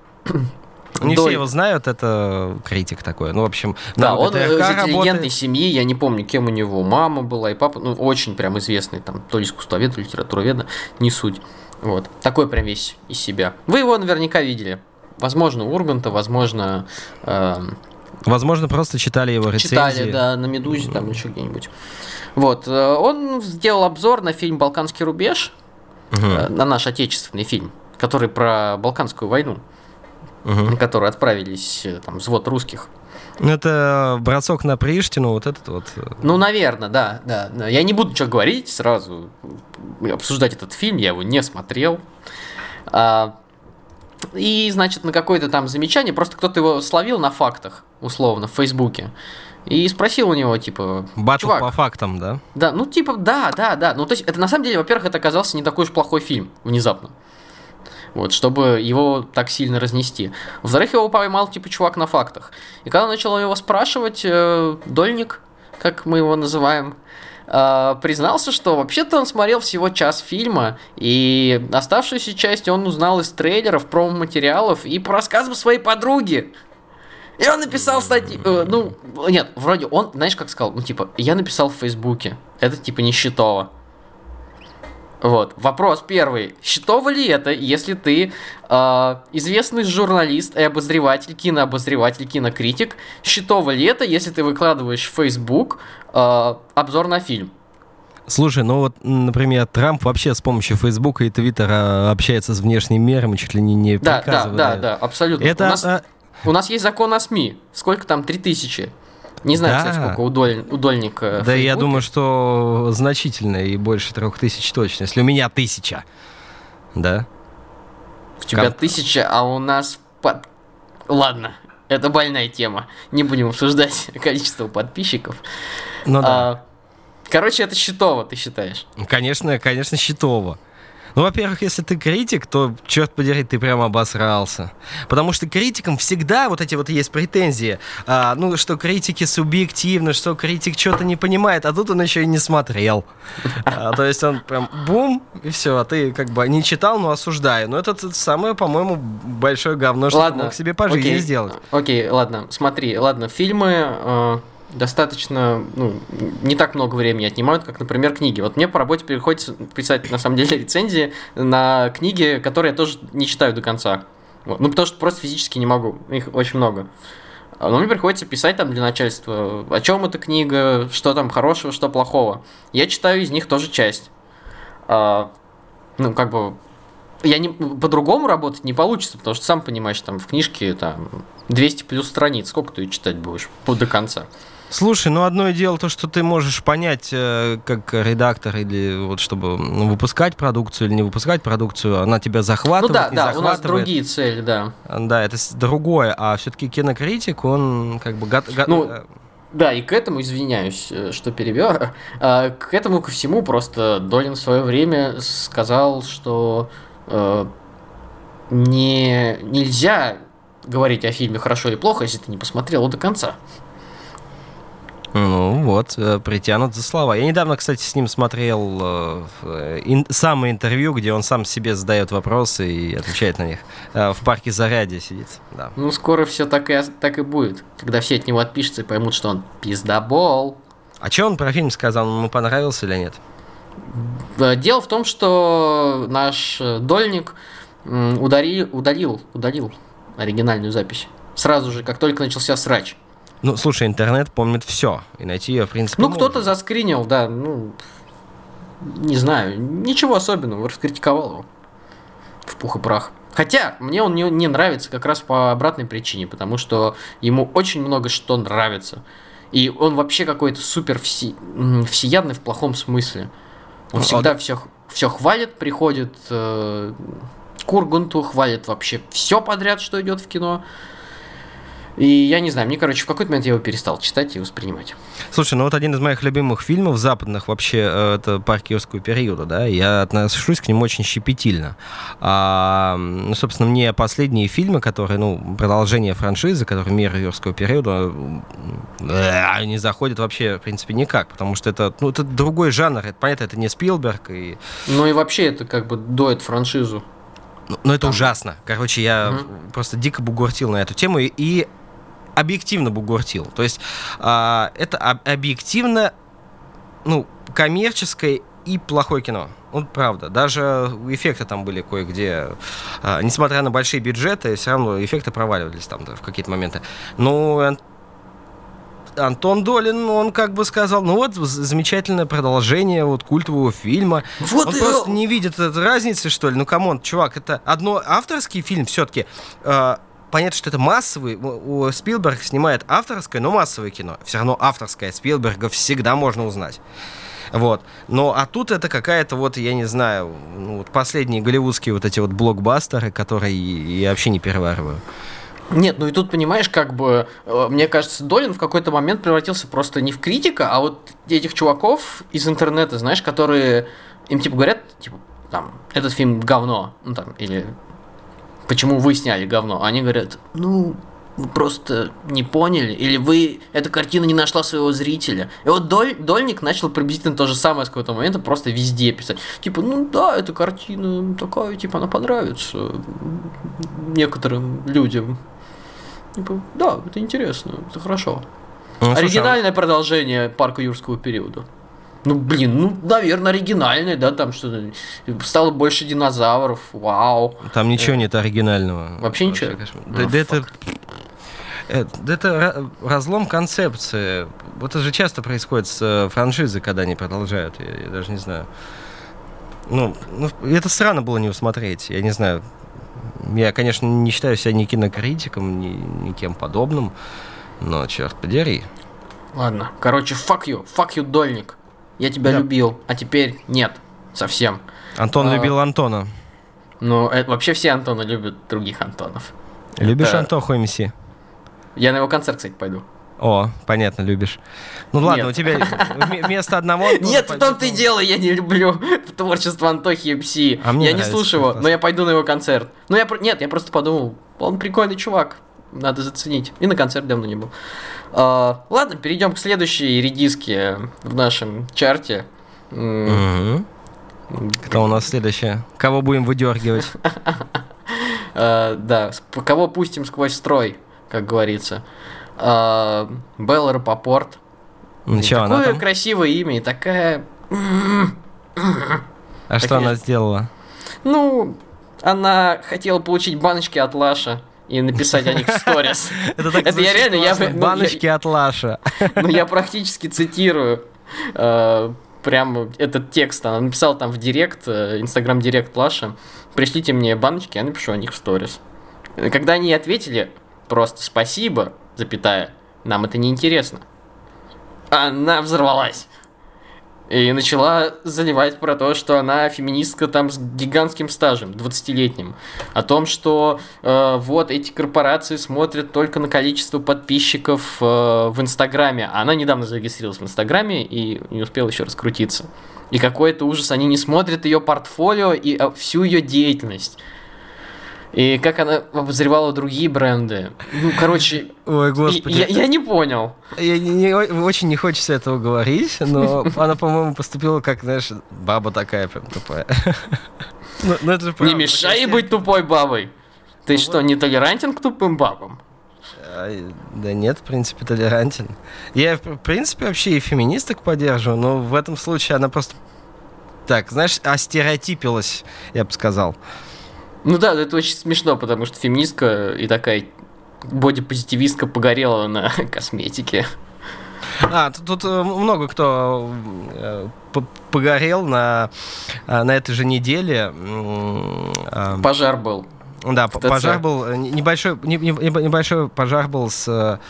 не все его знают, это критик такой. Ну, в общем, да, он из интеллигентной семьи, я не помню, кем у него мама была и папа, ну, очень прям известный, там, то ли искусствовед, то ли литературовед, не суть. Вот, такой прям весь из себя. Вы его наверняка видели. Возможно, Урганта, возможно, эм, Возможно, просто читали его рецензии. Читали, да, на «Медузе» там еще где-нибудь. Вот, э, он сделал обзор на фильм «Балканский рубеж», угу. на наш отечественный фильм, который про Балканскую войну, угу. на которую отправились э, там взвод русских. Ну, это бросок на Приштину, вот этот вот. Ну, наверное, да, да. Я не буду ничего говорить сразу, обсуждать этот фильм, я его не смотрел. А, и, значит, на какое-то там замечание, просто кто-то его словил на фактах, условно, в Фейсбуке. И спросил у него, типа, Батл чувак, по фактам, да? Да, ну, типа, да, да, да. Ну, то есть, это на самом деле, во-первых, это оказался не такой уж плохой фильм, внезапно. Вот, чтобы его так сильно разнести. Во-вторых, его поймал, типа, чувак на фактах. И когда он начал его спрашивать, э, Дольник, как мы его называем, э, признался, что вообще-то он смотрел всего час фильма, и оставшуюся часть он узнал из трейлеров, промо-материалов и по рассказам своей подруги. И он написал статью, э, ну, нет, вроде он, знаешь, как сказал, ну, типа, я написал в Фейсбуке, это, типа, не счетово. Вот. Вопрос первый. Счетово ли это, если ты э, известный журналист и обозреватель, кинообозреватель, кинокритик? Счетово ли это, если ты выкладываешь в Facebook э, обзор на фильм? Слушай, ну вот, например, Трамп вообще с помощью Фейсбука и Твиттера общается с внешним миром и чуть ли не, не да, да, да, да, абсолютно. Это, у, нас, а... у нас есть закон о СМИ. Сколько там? Три тысячи. Не знаю, да. кстати, сколько удоль, удольник. Да, я думаю, что значительно и больше трех тысяч точно. Если у меня тысяча, да? У тебя как... тысяча, а у нас под... Ладно, это больная тема. Не будем обсуждать количество подписчиков. Ну да. А, короче, это счетово, ты считаешь? Конечно, конечно, счетово. Ну, во-первых, если ты критик, то, черт подери, ты прямо обосрался. Потому что критикам всегда вот эти вот есть претензии. А, ну, что критики субъективны, что критик что-то не понимает, а тут он еще и не смотрел. А, то есть он прям бум, и все, а ты как бы не читал, но осуждаю. Но это самое, по-моему, большое говно, что ладно, ты мог себе по жизни окей, сделать. Окей, ладно, смотри, ладно, фильмы... Э достаточно, ну, не так много времени отнимают, как, например, книги. Вот мне по работе приходится писать, на самом деле, рецензии на книги, которые я тоже не читаю до конца. Вот. Ну, потому что просто физически не могу. Их очень много. Но мне приходится писать там для начальства, о чем эта книга, что там хорошего, что плохого. Я читаю из них тоже часть. А, ну, как бы, я не, по-другому работать не получится, потому что, сам понимаешь, там в книжке там 200 плюс страниц, сколько ты читать будешь до конца? Слушай, ну одно дело то, что ты можешь понять, э, как редактор, или вот чтобы ну, выпускать продукцию или не выпускать продукцию, она тебя захватывает. Ну да, не да, захватывает. у нас другие цели, да. Да, это другое, а все-таки кинокритик, он как бы... Го- го- ну, э, да, и к этому, извиняюсь, э, что перебил, а, к этому ко всему просто Долин в свое время сказал, что э, не, нельзя говорить о фильме хорошо или плохо, если ты не посмотрел его до конца. Ну вот, э, притянут за слова. Я недавно, кстати, с ним смотрел э, ин, самое интервью, где он сам себе задает вопросы и отвечает на них. Э, в парке Зарядье сидит. Да. Ну, скоро все так и, так и будет. Когда все от него отпишутся и поймут, что он пиздобол. А что он про фильм сказал? Ему понравился или нет? Э, дело в том, что наш э, дольник ударил, удалил, удалил оригинальную запись. Сразу же, как только начался срач. Ну, слушай, интернет помнит все, и найти ее, в принципе, Ну, кто-то заскринил, да, ну, не знаю, ничего особенного, раскритиковал его в пух и прах. Хотя, мне он не, не нравится как раз по обратной причине, потому что ему очень много что нравится. И он вообще какой-то супер все, м, всеядный в плохом смысле. Он Ну, всегда все, все хвалит, приходит э, к Урганту, хвалит вообще все подряд, что идет в кино. И я не знаю, мне, короче, в какой-то момент я его перестал читать и воспринимать. Слушай, ну вот один из моих любимых фильмов западных вообще э, это «Парк юрского периода», да, я отношусь к нему очень щепетильно. А, ну, собственно, мне последние фильмы, которые, ну, продолжение франшизы, которые «Мир юрского периода», э, они заходят вообще, в принципе, никак, потому что это, ну, это другой жанр, это, понятно, это не Спилберг, и Ну и вообще это как бы доет франшизу. Ну, ну, это ужасно. Короче, я просто дико бугуртил на эту тему и, и объективно бугуртил. То есть а, это об- объективно, ну, коммерческое и плохое кино. Ну, правда. Даже эффекты там были кое-где. а, несмотря на большие бюджеты, все равно эффекты проваливались там в какие-то моменты. Ну, Ан- Антон Долин, он как бы сказал, ну вот замечательное продолжение вот культового фильма. Вот он и- просто не видит этой разницы, что ли. Ну, come on, чувак, это одно авторский фильм все-таки. Понятно, что это массовый. У Спилберг снимает авторское, но массовое кино. Все равно авторское Спилберга всегда можно узнать. Вот. Но а тут это какая-то вот, я не знаю, ну, вот последние голливудские вот эти вот блокбастеры, которые я вообще не перевариваю. Нет, ну и тут, понимаешь, как бы, э, мне кажется, Долин в какой-то момент превратился просто не в критика, а вот этих чуваков из интернета, знаешь, которые им типа говорят, типа, там, этот фильм говно, ну там, или почему вы сняли говно, они говорят, ну, вы просто не поняли, или вы, эта картина не нашла своего зрителя. И вот Доль, Дольник начал приблизительно то же самое с какого-то момента, просто везде писать. Типа, ну да, эта картина такая, типа, она понравится некоторым людям. Типа, да, это интересно, это хорошо. Ну, слушай, а Оригинальное продолжение парка юрского периода. Ну, блин, ну, наверное, оригинальное, да, там что-то. Стало больше динозавров, вау. Там ничего нет оригинального. Вообще ничего? Ну, Да, да это, э, это ра- разлом концепции. Вот это же часто происходит с э, франшизой, когда они продолжают. Я, я даже не знаю. Ну, ну, это странно было не усмотреть. Я не знаю. Я, конечно, не считаю себя ни кинокритиком, ни, ни кем подобным. Но, черт подери. Ладно, короче, fuck you, fuck you, Дольник. Я тебя Да. любил, а теперь нет, совсем. Антон А, любил Антона. Ну, э, вообще все Антоны любят других Антонов. Любишь это- Антоху МС? Я на его концерт, кстати, пойду. О, понятно, любишь. Ну ладно, Нет. у тебя вме- вместо одного... Нет, в том-то и дело, я не люблю творчество Антохи МС. А мне я не слушаю его, но я пойду на его концерт. Ну, я нет, я просто подумал, он прикольный чувак, надо заценить. И на концерт давно не был. А, ладно, перейдем к следующей редиске в нашем чарте. Мгм. Кто у нас следующее? Кого будем выдергивать? а, да, кого пустим сквозь строй, как говорится. А, Белла Рапопорт. Ну, Такое красивое имя и такая... А что она сделала? Ну, она хотела получить баночки от Лаша и написать о них в сторис. Это я реально, я ну, Баночки от Лаша. Ну, я практически цитирую э, прям этот текст. Она написала там в директ, э, инстаграм директ Лаша, пришлите мне баночки, я напишу о них в сторис. Когда они ответили, просто спасибо, запятая, нам это не интересно. Она взорвалась. И начала заливать про то, что она феминистка там с гигантским стажем, 20-летним. О том, что э, вот эти корпорации смотрят только на количество подписчиков э, в Инстаграме. Она недавно зарегистрировалась в Инстаграме и не успела еще раскрутиться. И какой это ужас, они не смотрят ее портфолио и э, всю ее деятельность. И как она обозревала другие бренды. Ну, короче, Ой, господи. я, я не понял. Я не- не- очень не хочется этого говорить, но она, по-моему, поступила как, знаешь, баба такая прям тупая. Ну, ну, это Не мешай ей быть тупой бабой. Ты что, не толерантен к тупым бабам? А, Да нет, в принципе, толерантен. Я, в принципе, вообще и феминисток поддерживаю, но в этом случае она просто так, знаешь, остереотипилась, я бы сказал. Ну да, это очень смешно, потому что феминистка и такая, бодипозитивистка погорела на косметике. А, тут, тут э, много кто э, погорел на, э, на этой же неделе. Пожар был. Да, пожар был небольшой, небольшой пожар был с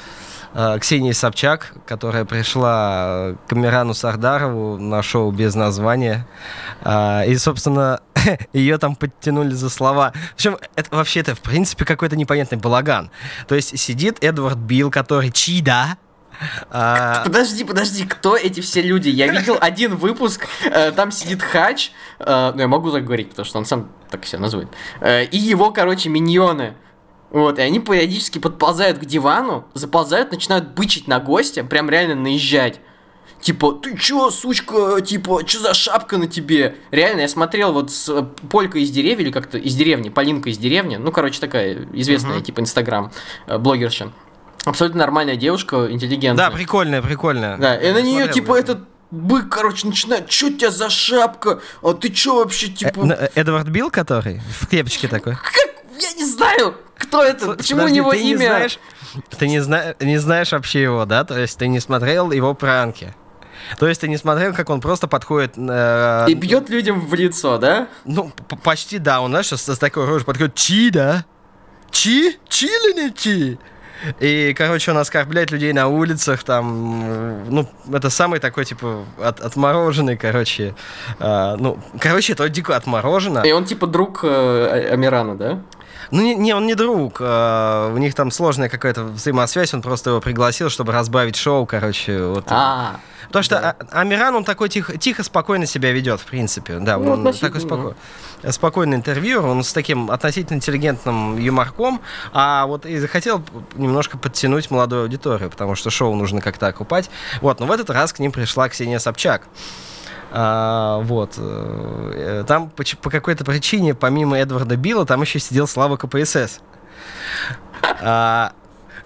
Ксенией Собчак, которая пришла к Амирану Сардарову на шоу без названия. И, собственно, ее там подтянули за слова. В общем, это вообще это, в принципе, какой-то непонятный балаган. То есть сидит Эдвард Билл, который чида, а... Подожди, подожди, кто эти все люди? Я видел один выпуск, э, там сидит Хач, э, ну я могу так говорить, потому что он сам так себя называет, э, и его, короче, миньоны. Вот, и они периодически подползают к дивану, заползают, начинают бычить на гостя, прям реально наезжать. Типа, ты чё, сучка, типа, чё за шапка на тебе? Реально, я смотрел вот с э, Полька из деревни, или как-то из деревни, Полинка из деревни, ну, короче, такая известная, uh-huh. типа, инстаграм, э, блогерша. Абсолютно нормальная девушка, интеллигентная. Да, прикольная, прикольная. Да, и на нее, типа, этот бык, короче, начинает, что у тебя за шапка? А ты чё вообще, типа... Э, Эдвард Билл, который? В кепочке такой? Как? Я не знаю, кто это, почему Подожди, у него имя? Не знаешь, ты не, зна... не знаешь вообще его, да? То есть ты не смотрел его пранки? То есть ты не смотрел, как он просто подходит... Э, и бьет людям в лицо, да? Ну, почти да. Он, знаешь, с, с такой рожей подходит. Чи, да? Чи? Чи или не чи? И, короче, он оскорбляет людей на улицах, там, ну, это самый такой, типа, от, отмороженный, короче, э, ну, короче, это дико отморожено. И он, типа, друг э, Амирана, да? Ну, не, не, он не друг. Э, у них там сложная какая-то взаимосвязь, он просто его пригласил, чтобы разбавить шоу, короче, вот. А, Потому что да. А, Амиран, он такой тихо, тихо, спокойно себя ведет, в принципе. Да, ну, он такой споко... спокойный интервью, он с таким относительно интеллигентным юморком, а вот и захотел немножко подтянуть молодую аудиторию, потому что шоу нужно как-то окупать. Вот, но в этот раз к ним пришла Ксения Собчак. А, вот. Э, там по, по какой-то причине, помимо Эдварда Билла, там еще сидел Слава КПСС. А,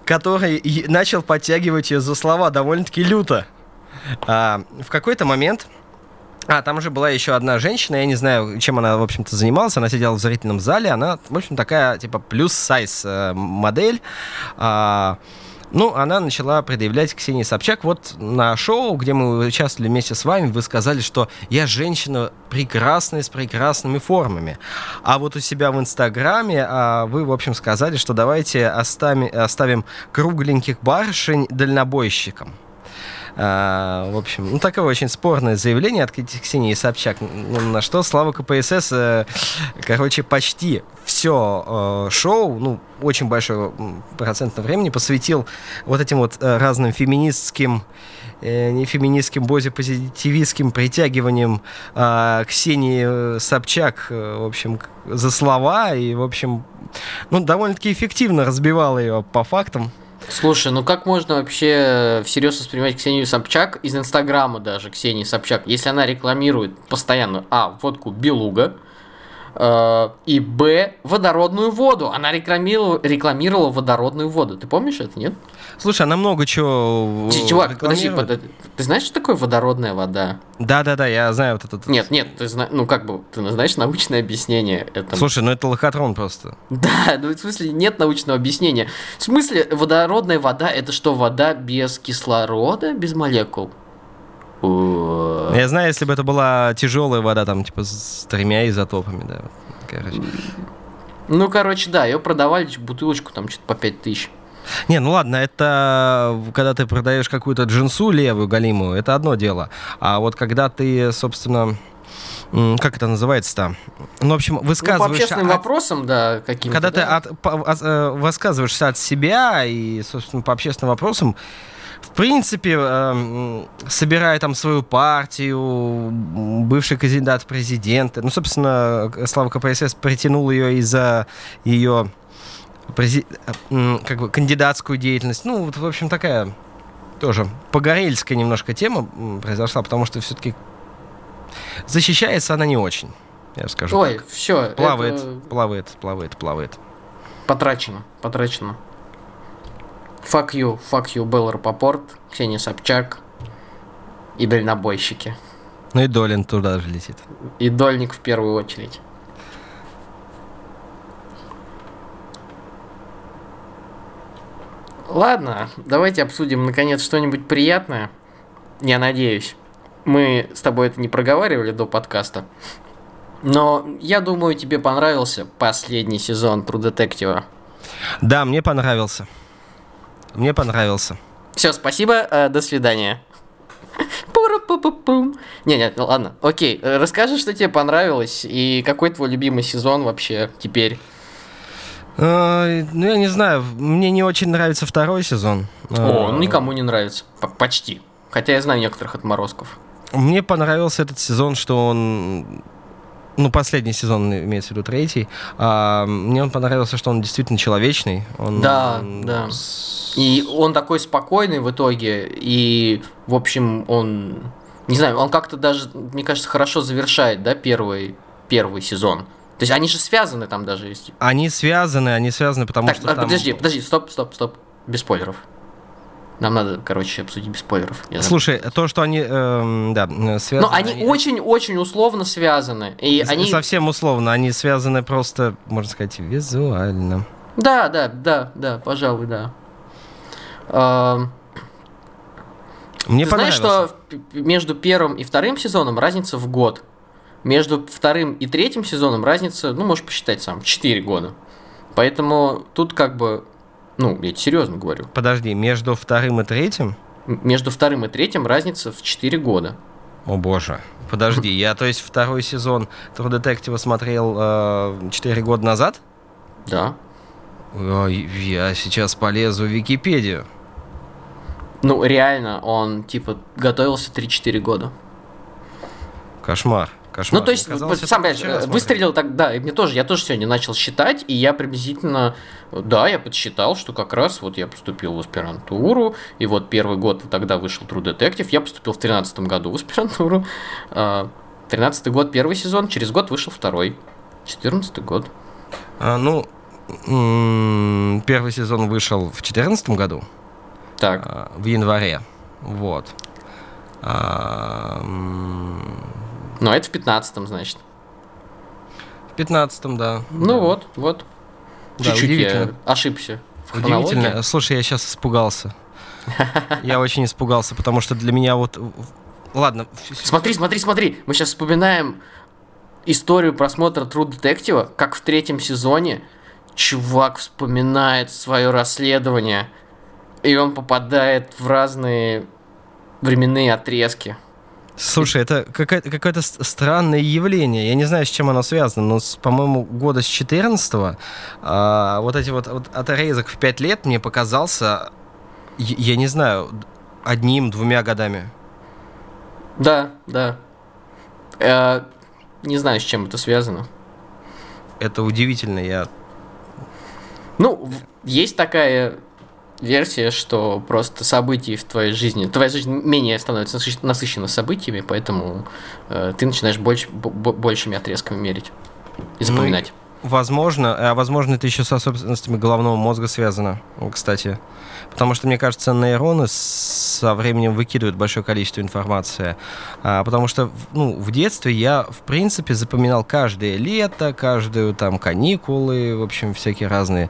который начал подтягивать ее за слова довольно-таки люто. А, в какой-то момент... А, там уже была еще одна женщина, я не знаю, чем она, в общем-то, занималась. Она сидела в зрительном зале, она, в общем, такая, типа, плюс-сайз э, модель. А, ну, она начала предъявлять Ксении Собчак. Вот на шоу, где мы участвовали вместе с вами, вы сказали, что я женщина прекрасная, с прекрасными формами. А вот у себя в Инстаграме а, вы, в общем, сказали, что давайте оставим, оставим кругленьких барышень дальнобойщикам. А, в общем, ну, такое очень спорное заявление от Ксении Собчак, ну, на что Слава КПСС, э, короче, почти все э, шоу, ну, очень большой процент времени посвятил вот этим вот э, разным феминистским не феминистским, бози-позитивистским притягиванием э, Ксении Собчак, в общем, за слова и, в общем, ну, довольно-таки эффективно разбивал ее по фактам. Слушай, ну как можно вообще всерьез воспринимать Ксению Собчак? Из Инстаграма даже Ксении Собчак, если она рекламирует постоянно, а, водку Белуга, э, и Б, водородную воду. Она рекламировала, рекламировала водородную воду. Ты помнишь это, нет? Слушай, она много чего Чувак, подожди, подожди, ты знаешь, что такое водородная вода? Да-да-да, я знаю вот этот... Нет, нет, ты знаешь, ну как бы, ты знаешь научное объяснение этому. Слушай, ну это лохотрон просто. Да, ну в смысле нет научного объяснения. В смысле, водородная вода, это что, вода без кислорода, без молекул? Я знаю, если бы это была тяжелая вода, там, типа, с тремя изотопами, да. Короче. Ну, короче, да, ее продавали бутылочку там что-то по 5 тысяч. Не, ну ладно, это когда ты продаешь какую-то джинсу левую галимую, это одно дело. А вот когда ты, собственно, как это называется-то? Ну, в общем, высказываешься... Ну, по общественным от... вопросам, да, каким-то. Когда да? ты от, по, э, высказываешься от себя и, собственно, по общественным вопросам, в принципе, э, собирая там свою партию, бывший кандидат в президенты, ну, собственно, Слава КПСС притянул ее из-за ее прези... как бы кандидатскую деятельность. Ну, вот, в общем, такая тоже погорельская немножко тема произошла, потому что все-таки защищается она не очень, я скажу. Ой, так. все. Плавает, это... плавает, плавает, плавает. Потрачено, потрачено. Fuck you, fuck you, Белл Рапопорт, Ксения Собчак и дальнобойщики. Ну и Долин туда же летит. И Дольник в первую очередь. Ладно, давайте обсудим наконец что-нибудь приятное. Я надеюсь. Мы с тобой это не проговаривали до подкаста. Но я думаю, тебе понравился последний сезон True Detective. Да, мне понравился. Мне понравился. Все, спасибо, э, до свидания. Не, нет, ладно. Окей, э, расскажи, что тебе понравилось и какой твой любимый сезон вообще теперь? Э, ну, я не знаю, мне не очень нравится второй сезон. О, ну никому не нравится. Почти. Хотя я знаю некоторых отморозков. Мне понравился этот сезон, что он ну, последний сезон, имеется в виду третий, а, мне он понравился, что он действительно человечный. Он, да, да. И он такой спокойный в итоге, и, в общем, он, не знаю, он как-то даже, мне кажется, хорошо завершает, да, первый, первый сезон. То есть они же связаны там даже есть. Они связаны, они связаны, потому так, что. А, подожди, там... подожди, стоп, стоп, стоп. Без спойлеров. Нам надо, короче, обсудить без спойлеров. Я Слушай, знаю. то, что они, эм, да, связаны... Но они очень-очень условно связаны. И С- они... Совсем условно, они связаны просто, можно сказать, визуально. Да, да, да, да, пожалуй, да. Эм... Мне Ты знаешь, что между первым и вторым сезоном разница в год. Между вторым и третьим сезоном разница, ну, можешь посчитать сам, 4 года. Поэтому тут как бы ну, я серьезно говорю. Подожди, между вторым и третьим? Между вторым и третьим разница в 4 года. О боже. Подожди, я, то есть, второй сезон True Detective смотрел э, 4 года назад? Да. Я сейчас полезу в Википедию. Ну, реально, он, типа, готовился 3-4 года. Кошмар. Кошмар. Ну, то есть, казалось, сам, понимаешь, выстрелил так, да, и мне тоже, я тоже сегодня начал считать, и я приблизительно, да, я подсчитал, что как раз вот я поступил в аспирантуру, и вот первый год тогда вышел True Detective, я поступил в тринадцатом году в аспирантуру, а, тринадцатый год первый сезон, через год вышел второй, четырнадцатый год. А, ну, первый сезон вышел в четырнадцатом году. Так. А, в январе, вот. А, ну, это в 15-м, значит. В 15-м, да. Ну да. вот, вот. Да, Чуть-чуть я ошибся. Удивительно. Слушай, я сейчас испугался. Я очень испугался, потому что для меня вот... Ладно. Смотри, смотри, смотри. Мы сейчас вспоминаем историю просмотра True Detective, как в третьем сезоне чувак вспоминает свое расследование, и он попадает в разные временные отрезки. Слушай, это какое-то, какое-то странное явление. Я не знаю, с чем оно связано, но, с, по-моему, года с 14 а, вот эти вот, вот отрезок в 5 лет мне показался, я, я не знаю, одним-двумя годами. Да, да. Э, не знаю, с чем это связано. Это удивительно, я... Ну, есть такая версия, что просто событий в твоей жизни, твоя жизнь менее становится насыщена событиями, поэтому э, ты начинаешь больше, большими отрезками мерить и запоминать. Ну, Возможно, а возможно, это еще с особенностями головного мозга связано, кстати. Потому что, мне кажется, нейроны со временем выкидывают большое количество информации. А, потому что ну, в детстве я, в принципе, запоминал каждое лето, каждую там каникулы, в общем, всякие разные.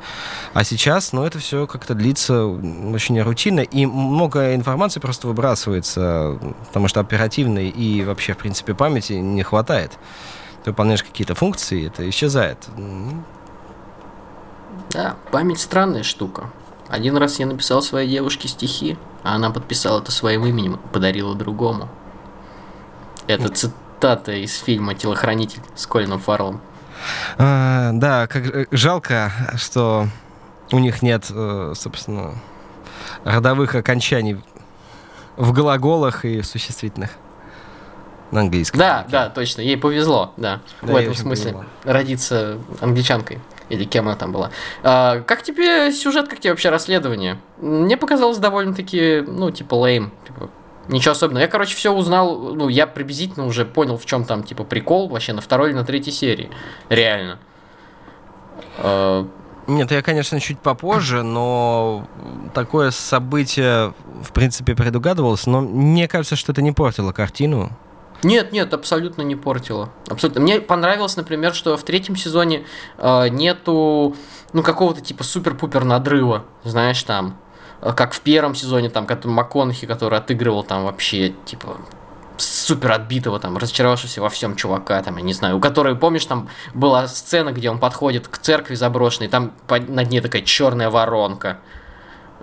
А сейчас, ну, это все как-то длится очень рутинно, и много информации просто выбрасывается, потому что оперативной и вообще, в принципе, памяти не хватает ты выполняешь какие-то функции, это исчезает. Да, память странная штука. Один раз я написал своей девушке стихи, а она подписала это своим именем и подарила другому. Это цитата из фильма «Телохранитель» с Колином Фарлом. А, да, как э, жалко, что у них нет, э, собственно, родовых окончаний в глаголах и существительных на английском. Да, языке. да, точно. Ей повезло, да, да в этом смысле. Повезло. Родиться англичанкой. Или кем она там была. А, как тебе сюжет, как тебе вообще расследование? Мне показалось довольно-таки, ну, типа, лейм. Типа, ничего особенного. Я, короче, все узнал, ну, я приблизительно уже понял, в чем там, типа, прикол вообще на второй или на третьей серии. Реально. А... Нет, я, конечно, чуть попозже, но такое событие, в принципе, предугадывалось, но мне кажется, что это не портило картину. Нет, нет, абсолютно не портило. Абсолютно. Мне понравилось, например, что в третьем сезоне э, нету ну какого-то типа супер-пупер надрыва, знаешь, там э, как в первом сезоне, там, который МакКонахи, который отыгрывал там вообще, типа, супер отбитого, там, разочаровавшегося во всем чувака, там, я не знаю, у которой, помнишь, там была сцена, где он подходит к церкви заброшенной, там на дне такая черная воронка.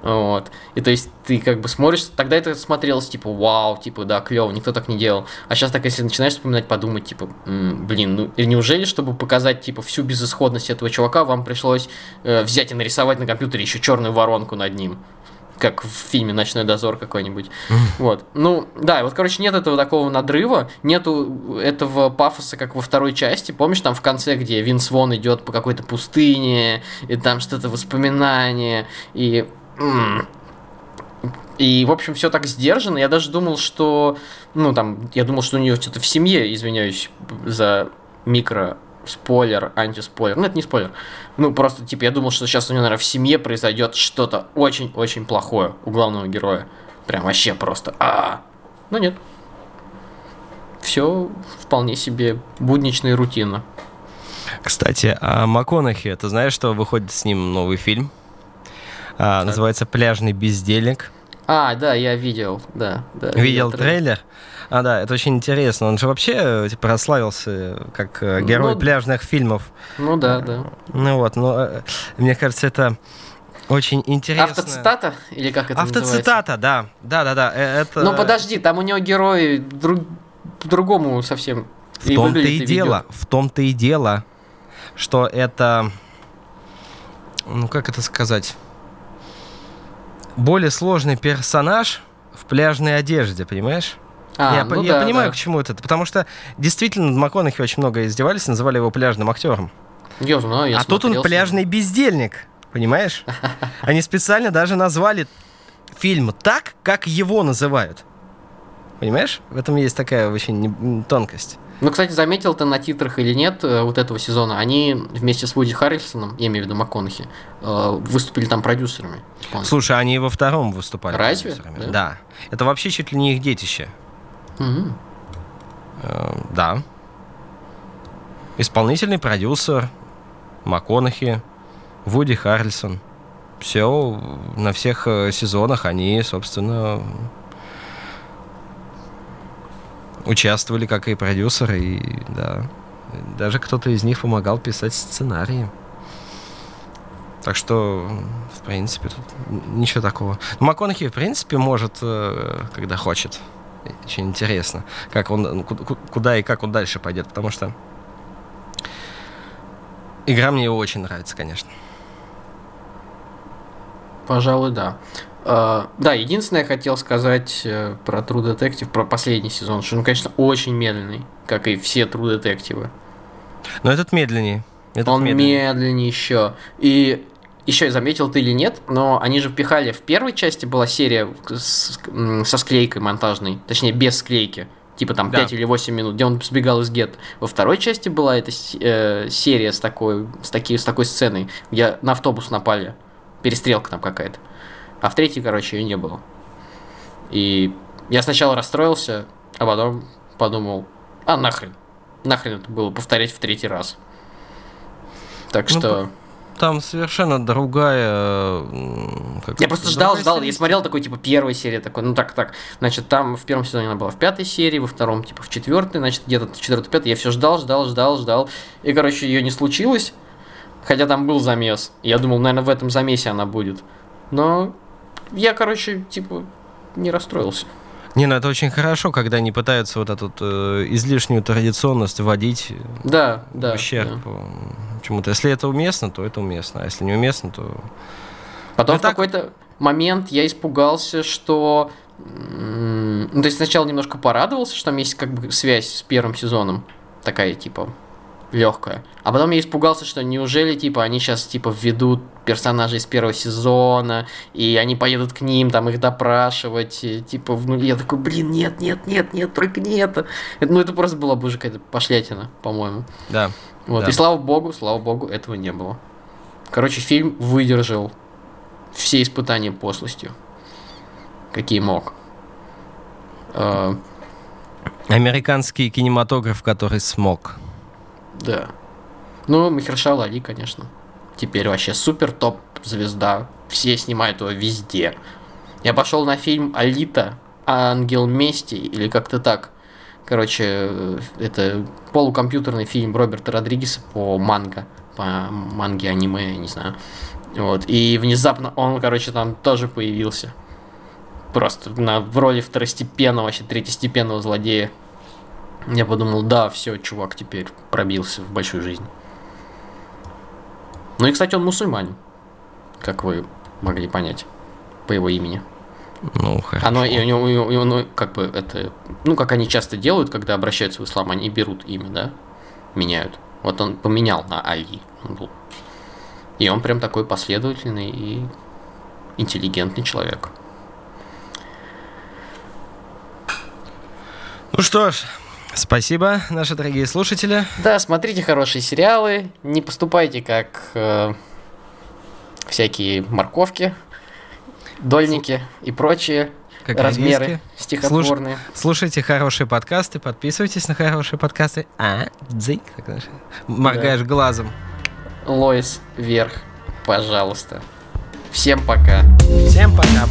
Вот. И то есть ты как бы смотришь, тогда это смотрелось типа вау, типа да, клево, никто так не делал. А сейчас так, если начинаешь вспоминать, подумать, типа, блин, ну неужели, чтобы показать типа всю безысходность этого чувака, вам пришлось э, взять и нарисовать на компьютере еще черную воронку над ним? как в фильме «Ночной дозор» какой-нибудь. Вот. Ну, да, вот, короче, нет этого такого надрыва, нету этого пафоса, как во второй части. Помнишь, там в конце, где Винс Вон идет по какой-то пустыне, и там что-то воспоминание, и... И, в общем, все так сдержано. Я даже думал, что... Ну, там, я думал, что у нее что-то в семье, извиняюсь за микро спойлер, антиспойлер. Ну, это не спойлер. Ну, просто, типа, я думал, что сейчас у него, наверное, в семье произойдет что-то очень-очень плохое у главного героя. Прям вообще просто. А, -а, -а. Но нет. Все вполне себе буднично и рутинно. Кстати, а МакКонахи, ты знаешь, что выходит с ним новый фильм? А, называется «Пляжный бездельник». А, да, я видел, да. да видел трейлер. трейлер. А, да, это очень интересно. Он же вообще, типа, прославился как э, герой ну, пляжных фильмов. Ну да, да. Ну вот, но э, мне кажется, это очень интересно. Автоцитата? Или как это Автоцитата, называется? да. Да, да, да. Э, это... Ну подожди, там у него герой друг... по-другому совсем. В том-то и, и дело, в том-то и дело, что это, ну как это сказать, более сложный персонаж в пляжной одежде, понимаешь? А, я, ну я да, понимаю, да. к чему это. Потому что действительно над МакКонахи очень много издевались, называли его пляжным актером. Я знаю, я А тут он пляжный бездельник, понимаешь? Они специально даже назвали фильм так, как его называют. Понимаешь? В этом есть такая очень тонкость. Ну, кстати, заметил ты на титрах или нет э, вот этого сезона, они вместе с Вуди Харрельсоном, я имею в виду МакКонахи, э, выступили там продюсерами. Слушай, они во втором выступали Разве? продюсерами. Да? да. Это вообще чуть ли не их детище. Угу. Да. Исполнительный продюсер МакКонахи, Вуди Харрельсон. Все на всех э, сезонах они, собственно, участвовали как и продюсеры, и да. Даже кто-то из них помогал писать сценарии. Так что, в принципе, тут ничего такого. Но МакКонахи, в принципе, может, э, когда хочет очень интересно, как он, ну, куда и как он дальше пойдет, потому что игра мне очень нравится, конечно. Пожалуй, да. Uh, да, единственное, я хотел сказать uh, про True Detective, про последний сезон, что он, конечно, очень медленный, как и все True Detective. Но этот медленнее. Этот он медленнее. медленнее еще. И еще заметил ты или нет, но они же впихали в первой части была серия с, со склейкой монтажной, точнее без склейки, типа там да. 5 или 8 минут, где он сбегал из гет. Во второй части была эта э, серия с такой, с, таки, с такой сценой, где на автобус напали, перестрелка там какая-то. А в третьей, короче, ее не было. И я сначала расстроился, а потом подумал, а нахрен, нахрен это было повторять в третий раз. Так ну, что там совершенно другая... Как я просто ждал, ждал, я смотрел такой, типа, первой серии, такой, ну так, так, значит, там в первом сезоне она была в пятой серии, во втором, типа, в четвертой, значит, где-то в четвертой, пятой, я все ждал, ждал, ждал, ждал, и, короче, ее не случилось, хотя там был замес, я думал, наверное, в этом замесе она будет, но я, короче, типа, не расстроился. Не, ну это очень хорошо, когда они пытаются вот эту э, излишнюю традиционность вводить да, да, в ущерб да. чему-то. Если это уместно, то это уместно, а если не уместно, то... Потом ну, в так... какой-то момент я испугался, что... Ну, то есть сначала немножко порадовался, что там есть как бы связь с первым сезоном. Такая, типа, легкая. А потом я испугался, что неужели, типа, они сейчас, типа, введут персонажей из первого сезона, и они поедут к ним, там, их допрашивать, и, типа, ну, я такой, блин, нет, нет, нет, нет, только не это. это ну, это просто была бы уже какая-то пошлятина, по-моему. Да. Вот, да. и слава богу, слава богу, этого не было. Короче, фильм выдержал все испытания пошлостью, какие мог. А, Американский кинематограф, который смог. Да. Ну, Махершал Али, конечно. Теперь вообще супер топ звезда все снимают его везде. Я пошел на фильм Алита, Ангел мести, или как-то так. Короче, это полукомпьютерный фильм Роберта Родригеса по манго. По манге, аниме, я не знаю. Вот. И внезапно он, короче, там тоже появился. Просто на, в роли второстепенного, вообще третьестепенного злодея. Я подумал, да, все, чувак теперь пробился в большую жизнь. Ну и, кстати, он мусульманин, как вы могли понять по его имени. Ну, хорошо. Оно, и, у него, и, и оно, как бы, это, ну, как они часто делают, когда обращаются в ислам, они берут имя, да, меняют. Вот он поменял на Али. Он был. И он прям такой последовательный и интеллигентный человек. Ну что ж, спасибо, наши дорогие слушатели. Да, смотрите хорошие сериалы, не поступайте как э, всякие морковки, дольники и прочие Как размеры редиски. стихотворные. Слушайте хорошие подкасты, подписывайтесь на хорошие подкасты. А, дзик, моргаешь глазом. Лоис вверх, пожалуйста. Всем пока. Всем пока.